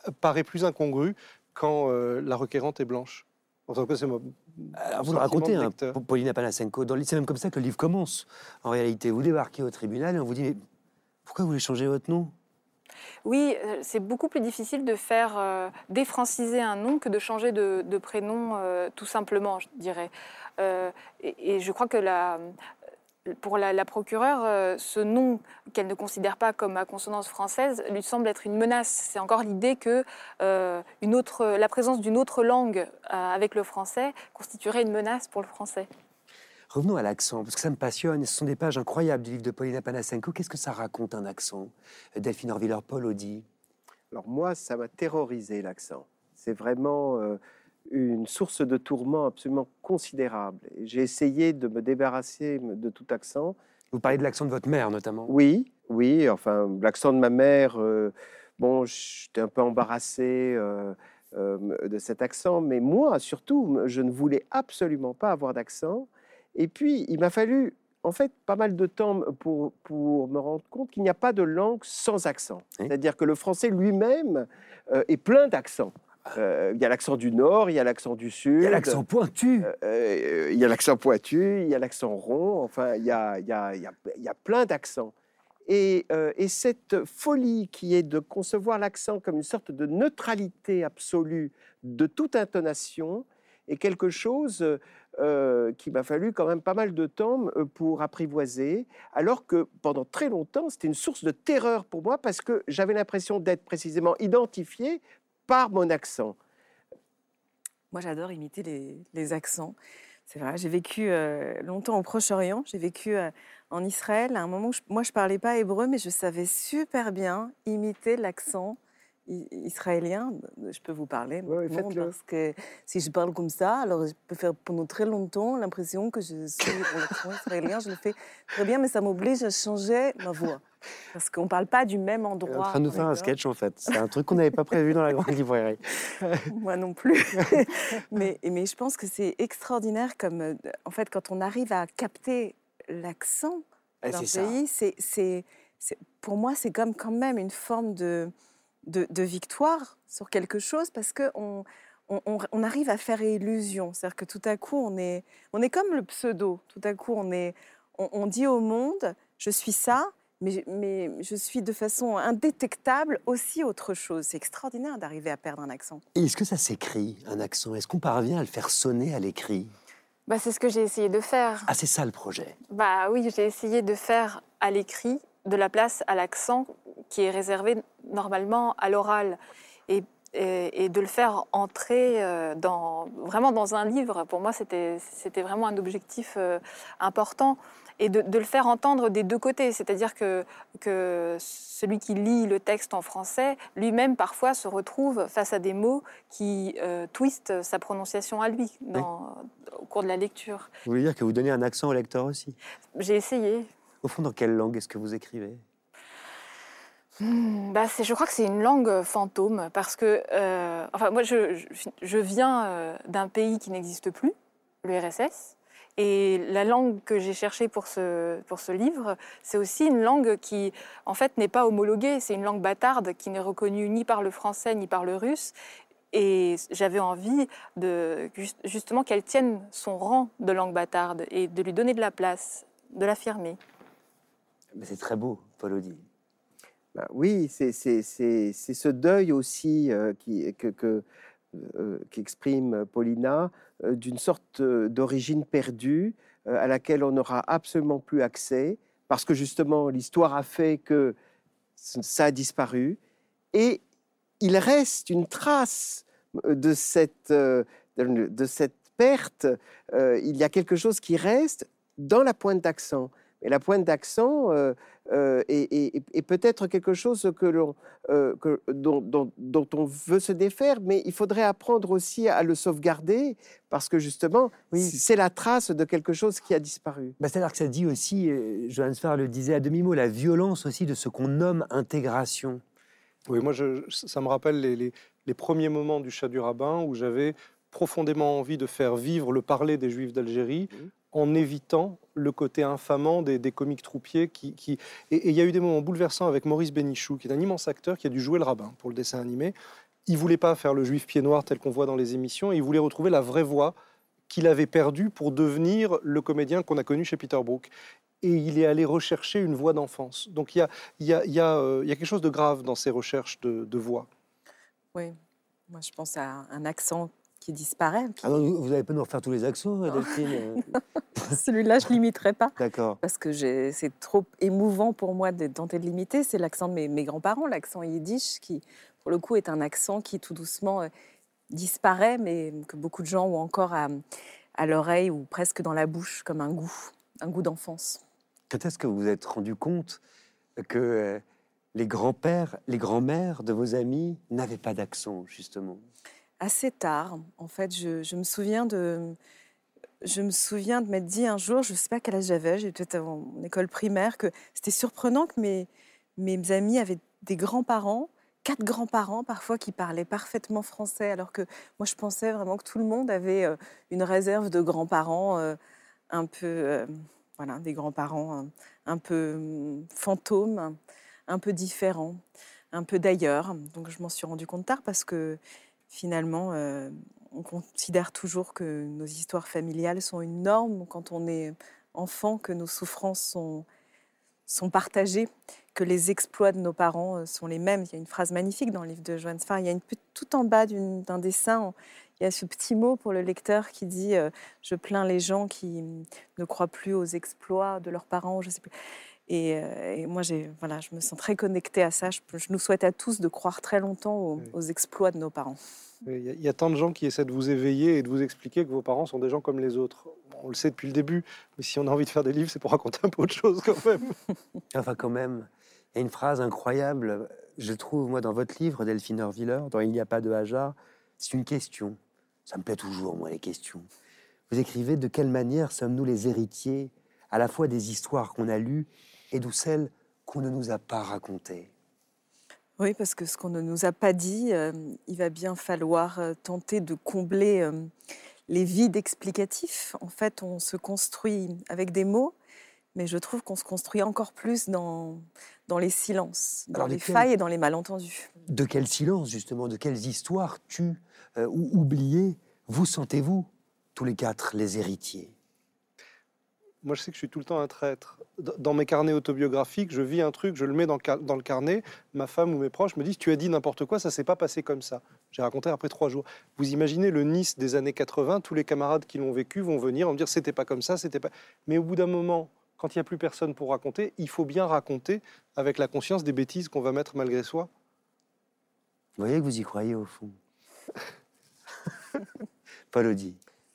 euh, paraît plus incongru quand euh, la requérante est blanche. En tout cas, c'est Alors, vous sentiment le racontez, hein, Paulina Panasenko, dans le- c'est même comme ça que le livre commence. En réalité, vous débarquez au tribunal et on vous dit mais pourquoi vous voulez changer votre nom? Oui, euh, c'est beaucoup plus difficile de faire euh, défranciser un nom que de changer de, de prénom euh, tout simplement, je dirais. Euh, et, et je crois que la, pour la, la procureure, euh, ce nom qu'elle ne considère pas comme à consonance française lui semble être une menace. C'est encore l'idée que euh, une autre, la présence d'une autre langue euh, avec le français constituerait une menace pour le français. Revenons à l'accent, parce que ça me passionne. Ce sont des pages incroyables du livre de Paulina Panasenko. Qu'est-ce que ça raconte un accent? Delphine Orviller-Paul Audi. Alors moi, ça m'a terrorisé l'accent. C'est vraiment euh, une source de tourment absolument considérable. J'ai essayé de me débarrasser de tout accent. Vous parlez de l'accent de votre mère, notamment. Oui, oui. Enfin, l'accent de ma mère. euh, bon, j'étais un peu embarrassé euh, euh, de cet accent, mais moi, surtout, je ne voulais absolument pas avoir d'accent. Et puis, il m'a fallu, en fait, pas mal de temps pour, pour me rendre compte qu'il n'y a pas de langue sans accent. C'est-à-dire que le français lui-même est plein d'accents. Euh, il y a l'accent du Nord, il y a l'accent du Sud. Il y a l'accent pointu. Euh, il y a l'accent pointu, il y a l'accent rond, enfin, il y y y a- il y a plein d'accents. Et, euh, et cette folie qui est de concevoir l'accent comme une sorte de neutralité absolue de toute intonation est quelque chose euh, qui m'a fallu quand même pas mal de temps euh, pour apprivoiser, alors que pendant très longtemps, c'était une source de terreur pour moi parce que j'avais l'impression d'être précisément identifié par mon accent. Moi, j'adore imiter les, accents. C'est vrai, j'ai vécu euh, longtemps au Proche-Orient, j'ai vécu euh, en Israël. À un moment, où je- moi, je parlais pas hébreu, mais je savais super bien imiter l'accent israélien. Je peux vous parler maintenant, faites-le. parce que si je parle comme ça, alors je peux faire pendant très longtemps l'impression que je suis israélien. Je le fais très bien, mais ça m'oblige à changer ma voix. Parce qu'on ne parle pas du même On est endroit. en train de nous faire un sketch, en fait. C'est un truc qu'on n'avait pas prévu dans la grande librairie. Moi non plus. mais, mais je pense que c'est extraordinaire comme, en fait, quand on arrive à capter l'accent Eh, d'un pays, c'est- pour moi, c'est comme quand même une forme de, de, de victoire sur quelque chose parce qu'on on, on- on arrive à faire illusion. C'est-à-dire que tout à coup, on est, on est comme le pseudo. Tout à coup, on, est, on, on dit au monde, je suis ça, mais, mais je suis de façon indétectable aussi autre chose. C'est extraordinaire d'arriver à perdre un accent. Et est-ce que ça s'écrit, un accent? Est-ce qu'on parvient à le faire sonner à l'écrit? Bah, c'est ce que j'ai essayé de faire. Ah, c'est ça le projet. Bah oui, j'ai essayé de faire à l'écrit de la place à l'accent qui est réservé normalement à l'oral et, et- et de le faire entrer euh, dans, vraiment dans un livre. Pour moi, c'était vraiment un objectif euh, important et de, de le faire entendre des deux côtés. C'est-à-dire que, que celui qui lit le texte en français, lui-même parfois se retrouve face à des mots qui euh, twistent sa prononciation à lui dans- au cours de la lecture. Vous voulez dire que vous donnez un accent au lecteur aussi? J'ai essayé. Au fond, dans quelle langue est-ce que vous écrivez? Hmm, bah, je crois que c'est une langue euh, fantôme parce que, euh, enfin, moi, je, viens euh, d'un pays qui n'existe plus, le RSS, et la langue que j'ai cherchée pour ce, pour ce livre, c'est aussi une langue qui, en fait, n'est pas homologuée. C'est une langue bâtarde qui n'est reconnue ni par le français ni par le russe. Et j'avais envie de, juste- justement qu'elle tienne son rang de langue bâtarde et de lui donner de la place, de l'affirmer. C'est très beau, Paul. Bah oui, c'est ce deuil aussi euh, qui, que, euh, qu'exprime Paulina euh, d'une sorte d'origine perdue à laquelle on n'aura absolument plus accès parce que justement l'histoire a fait que ça a disparu, et il reste une trace de cette, perte, il y a quelque chose qui reste dans la pointe d'accent. Et la pointe d'accent euh, euh, est, peut-être quelque chose que l'on, que, dont, dont, on veut se défaire, mais il faudrait apprendre aussi à le sauvegarder parce que justement, c'est la trace de quelque chose qui a disparu. Bah, C'est-à-dire que ça dit aussi, Johannes Farr le disait à demi-mot, la violence aussi de ce qu'on nomme intégration. Oui, moi, je, ça me rappelle les, les, les premiers moments du chat du rabbin où j'avais profondément envie de faire vivre le parler des Juifs d'Algérie mmh. En évitant le côté infamant des, comiques troupiers. Qui, Et il y a eu des moments bouleversants avec Maurice Bénichou, qui est un immense acteur qui a dû jouer le rabbin pour le dessin animé. Il voulait pas faire le juif pied noir tel qu'on voit dans les émissions, il voulait retrouver la vraie voix qu'il avait perdue pour devenir le comédien qu'on a connu chez Peter Brook. Et il est allé rechercher une voix d'enfance. Donc il y a, y, y, euh, quelque chose de grave dans ces recherches de, de voix. Oui, moi je pense à un accent qui disparaît. Ah vous n'allez pas nous refaire tous les accents, Delphine euh Celui-là, je ne limiterai pas. D'accord. Parce que c'est trop émouvant pour moi de tenter de limiter. C'est l'accent de mes, grands-parents, l'accent yiddish, qui, pour le coup, est un accent qui tout doucement euh, disparaît, mais que beaucoup de gens ont encore à, à l'oreille ou presque dans la bouche, comme un goût, un goût d'enfance. Quand est-ce que vous vous êtes rendu compte que euh, les grands-pères, les grands-mères de vos amis n'avaient pas d'accent, justement? Assez tard. En fait, je, me souviens de, je me souviens de m'être dit un jour, je ne sais pas quel âge j'avais, j'étais en école primaire, que c'était surprenant que mes, mes amis avaient des grands-parents, quatre grands-parents parfois qui parlaient parfaitement français, alors que moi je pensais vraiment que tout le monde avait euh, une réserve de grands-parents euh, un peu, euh, voilà, des grands-parents un peu hum, fantômes, un peu différents, un peu d'ailleurs. Donc je m'en suis rendu compte tard parce que finalement, euh, on considère toujours que nos histoires familiales sont une norme quand on est enfant, que nos souffrances sont, sont partagées, que les exploits de nos parents euh, sont les mêmes. Il y a une phrase magnifique dans le livre de Joanne Sfar. Il y a tout en bas d'un dessin, il y a ce petit mot pour le lecteur qui dit euh, Je plains les gens qui ne croient plus aux exploits de leurs parents. Et, moi, voilà, je me sens très connectée à ça. Je, nous souhaite à tous de croire très longtemps aux exploits de nos parents. Il y, a tant de gens qui essaient de vous éveiller et de vous expliquer que vos parents sont des gens comme les autres. On le sait depuis le début, mais si on a envie de faire des livres, c'est pour raconter un peu autre chose quand même. enfin, quand même, il y a une phrase incroyable, je trouve, moi, dans votre livre, Delphine Orviller, dans Il n'y a pas de hasard, c'est une question. Ça me plaît toujours, moi, les questions. Vous écrivez De quelle manière sommes-nous les héritiers à la fois des histoires qu'on a lues et d'où celles qu'on ne nous a pas racontées oui, parce que ce qu'on ne nous a pas dit, euh, il va bien falloir euh, tenter de combler euh, les vides explicatifs. En fait, on se construit avec des mots, mais je trouve qu'on se construit encore plus dans, dans les silences, dans les failles et dans les malentendus. De quel silence, justement De quelles histoires tues ou oubliées vous sentez-vous, tous les quatre, les héritiers? Moi, je sais que je suis tout le temps un traître. Dans mes carnets autobiographiques, je vis un truc, je le mets dans le, carnet. Ma femme ou mes proches me disent Tu as dit n'importe quoi, ça s'est pas passé comme ça. J'ai raconté après trois jours. Vous imaginez le Nice des années 80, tous les camarades qui l'ont vécu vont venir, me dire C'était pas comme ça, c'était pas. Mais au bout d'un moment, quand il n'y a plus personne pour raconter, il faut bien raconter avec la conscience des bêtises qu'on va mettre malgré soi. Vous voyez que vous y croyez au fond. Paul.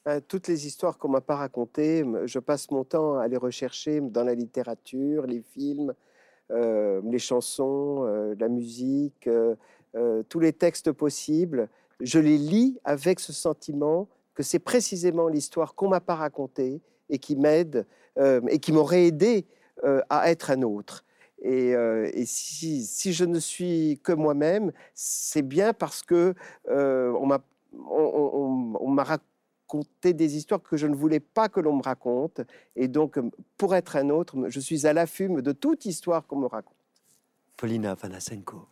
Euh, toutes les histoires qu'on m'a pas racontées, je passe mon temps à les rechercher dans la littérature, les films, euh, les chansons, euh, la musique, tous les textes possibles. Je les lis avec ce sentiment que c'est précisément l'histoire qu'on m'a pas racontée et qui m'aide et qui m'aurait aidé à être un autre. Et, si, je ne suis que moi-même, c'est bien parce que on m'a on, on, raconté raconter des histoires que je ne voulais pas que l'on me raconte. Et donc, pour être un autre, je suis à l'affût de toute histoire qu'on me raconte. Paulina Panasenko.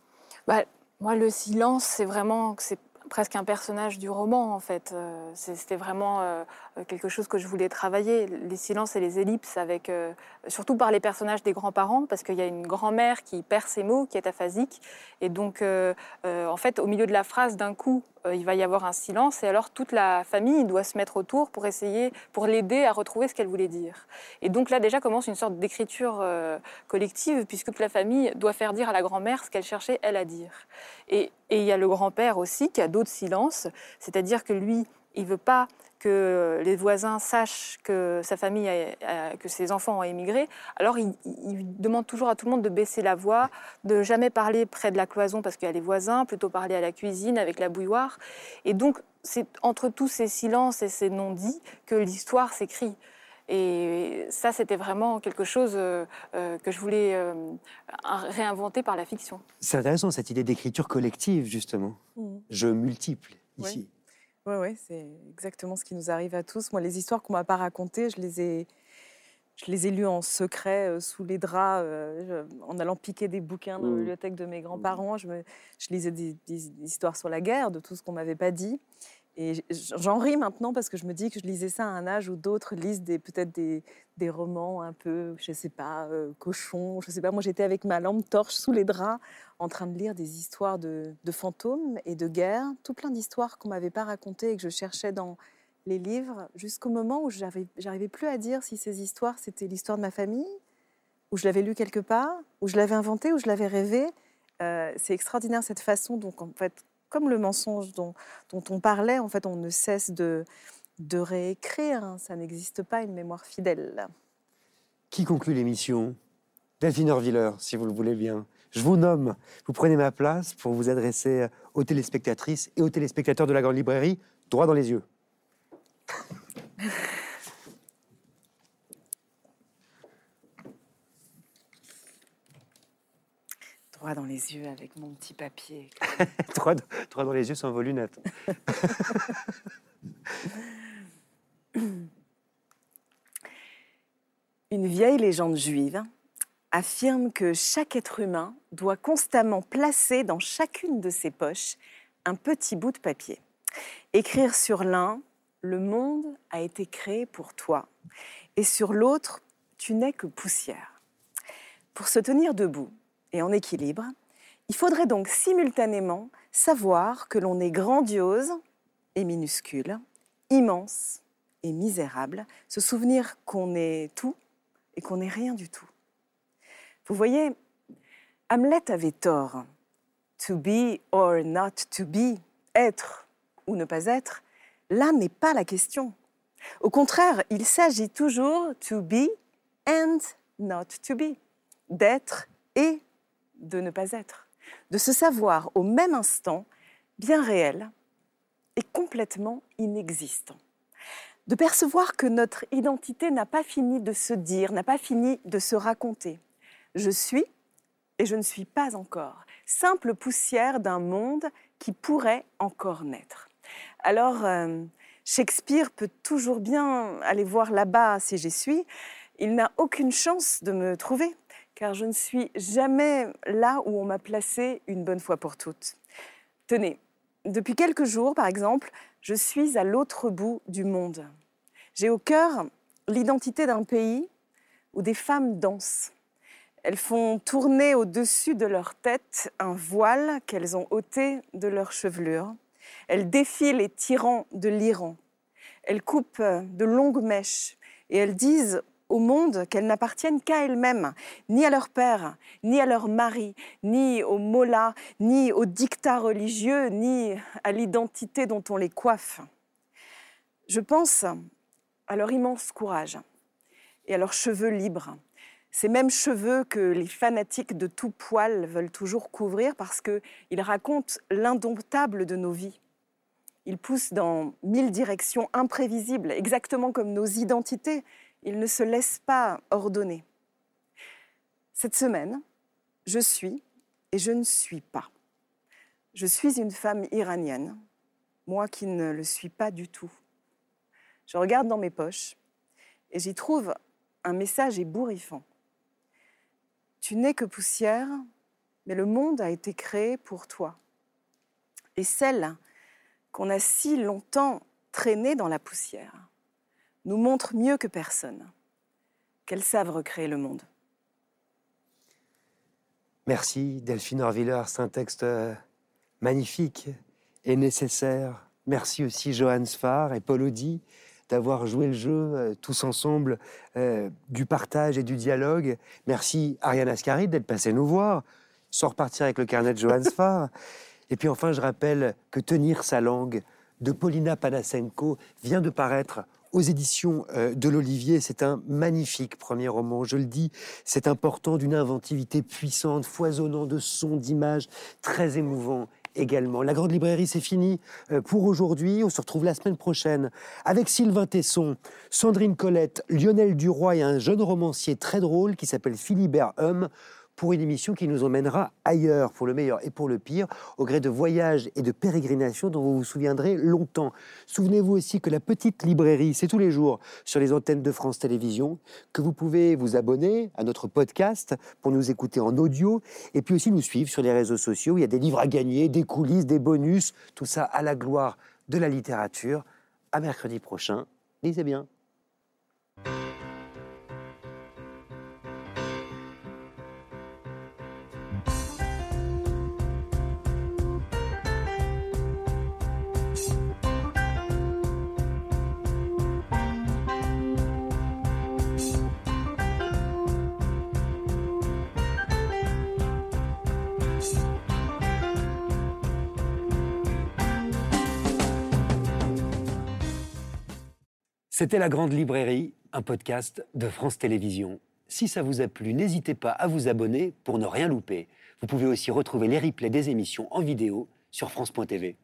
Bah, moi, le silence, c'est vraiment c'est presque un personnage du roman, en fait. Euh, c'était vraiment euh, quelque chose que je voulais travailler, les silences et les ellipses, avec, euh, surtout par les personnages des grands-parents, parce qu'il y a une grand-mère qui perd ses mots, qui est aphasique. Et donc, en fait, au milieu de la phrase, d'un coup, euh, il va y avoir un silence et alors toute la famille doit se mettre autour pour essayer, pour l'aider à retrouver ce qu'elle voulait dire. Et donc là déjà commence une sorte d'écriture euh, collective puisque toute la famille doit faire dire à la grand-mère ce qu'elle cherchait elle à dire. Et, et il y a le grand-père aussi qui a d'autres silences, c'est-à-dire que lui, il veut pas que les voisins sachent que sa famille, a, que ses enfants ont émigré, alors il, demande toujours à tout le monde de baisser la voix, de jamais parler près de la cloison parce qu'il y a les voisins, plutôt parler à la cuisine avec la bouilloire. Et donc, c'est entre tous ces silences et ces non-dits que l'histoire s'écrit. Et ça, c'était vraiment quelque chose euh, euh, que je voulais euh, réinventer par la fiction. C'est intéressant, cette idée d'écriture collective, justement. Mmh. Je multiple, ici. Oui, ouais, c'est exactement ce qui nous arrive à tous. Moi, les histoires qu'on m'a pas racontées, je les ai, je les ai lues en secret, euh, sous les draps, euh, en allant piquer des bouquins dans la mmh. bibliothèque de mes grands-parents. Je, me, je lisais des, histoires sur la guerre, de tout ce qu'on m'avait pas dit. Et j'en ris maintenant parce que je me dis que je lisais ça à un âge où d'autres lisent peut-être des, romans un peu, je sais pas, euh, cochons, je sais pas. Moi, j'étais avec ma lampe torche sous les draps en train de lire des histoires de, fantômes et de guerre, tout plein d'histoires qu'on m'avait pas racontées et que je cherchais dans les livres, jusqu'au moment où j'arrivais plus à dire si ces histoires c'était l'histoire de ma famille, ou je l'avais lu quelque part, ou je l'avais inventé, ou je l'avais rêvé. Euh, c'est extraordinaire cette façon, donc en fait, comme le mensonge dont, dont, on parlait, en fait, on ne cesse de, de réécrire. Hein. ça n'existe pas une mémoire fidèle. Qui conclut l'émission? Delphine Orviller, si vous le voulez bien. Je vous nomme, vous prenez ma place pour vous adresser aux téléspectatrices et aux téléspectateurs de la Grande Librairie, droit dans les yeux. droit dans les yeux avec mon petit papier. droit, droit, dans les yeux sans vos lunettes. Une vieille légende juive affirme que chaque être humain doit constamment placer dans chacune de ses poches un petit bout de papier. Écrire sur l'un, le monde a été créé pour toi, et sur l'autre, tu n'es que poussière. Pour se tenir debout et en équilibre, il faudrait donc simultanément savoir que l'on est grandiose et minuscule, immense et misérable, se souvenir qu'on est tout et qu'on n'est rien du tout. Vous voyez, Hamlet avait tort. To be or not to be, être ou ne pas être, là n'est pas la question. Au contraire, il s'agit toujours to be and not to be, d'être et de ne pas être, de se savoir au même instant bien réel et complètement inexistant, de percevoir que notre identité n'a pas fini de se dire, n'a pas fini de se raconter, je suis et je ne suis pas encore. Simple poussière d'un monde qui pourrait encore naître. Alors, euh, Shakespeare peut toujours bien aller voir là-bas si j'y suis. Il n'a aucune chance de me trouver, car je ne suis jamais là où on m'a placé une bonne fois pour toutes. Tenez, depuis quelques jours, par exemple, je suis à l'autre bout du monde. J'ai au cœur l'identité d'un pays où des femmes dansent, elles font tourner au-dessus de leur tête un voile qu'elles ont ôté de leur chevelure. Elles défient les tyrans de l'Iran. Elles coupent de longues mèches et elles disent au monde qu'elles n'appartiennent qu'à elles-mêmes, ni à leur père, ni à leur mari, ni aux mollahs, ni aux dictats religieux, ni à l'identité dont on les coiffe. Je pense à leur immense courage et à leurs cheveux libres, ces mêmes cheveux que les fanatiques de tout poil veulent toujours couvrir parce qu'ils racontent l'indomptable de nos vies. Ils poussent dans mille directions imprévisibles, exactement comme nos identités. Ils ne se laissent pas ordonner. Cette semaine, je suis et je ne suis pas. Je suis une femme iranienne, moi qui ne le suis pas du tout. Je regarde dans mes poches et j'y trouve un message ébouriffant. Tu n'es que poussière, mais le monde a été créé pour toi. Et celles qu'on a si longtemps traînées dans la poussière nous montrent mieux que personne qu'elles savent recréer le monde. Merci Delphine Orviller, c'est un texte euh, magnifique. est nécessaire. Merci aussi Johan Sfar et Paul Audi d'avoir joué le jeu euh, tous ensemble euh, du partage et du dialogue. Merci Ariane Ascaride d'être passée nous voir, sans repartir avec le carnet de Johan Sfar. Et puis enfin, je rappelle que Tenir sa langue de Paulina Panasenko vient de paraître aux éditions euh, de l'Olivier. C'est un magnifique premier roman, je le dis. C'est important d'une inventivité puissante, foisonnant de sons, d'images, très émouvant également. La Grande Librairie, c'est fini euh, pour aujourd'hui. On se retrouve la semaine prochaine avec Sylvain Tesson, Sandrine Colette, Lionel Duroy et un jeune romancier très drôle qui s'appelle Philibert Hum pour une émission qui nous emmènera ailleurs, pour le meilleur et pour le pire, au gré de voyages et de pérégrinations dont vous vous souviendrez longtemps. Souvenez-vous aussi que la petite librairie, c'est tous les jours sur les antennes de France Télévisions, que vous pouvez vous abonner à notre podcast pour nous écouter en audio, et puis aussi nous suivre sur les réseaux sociaux. Il y a des livres à gagner, des coulisses, des bonus, tout ça à la gloire de la littérature. À mercredi prochain. Lisez bien. C'était La Grande Librairie, un podcast de France Télévisions. Si ça vous a plu, n'hésitez pas à vous abonner pour ne rien louper. Vous pouvez aussi retrouver les replays des émissions en vidéo sur France.tv.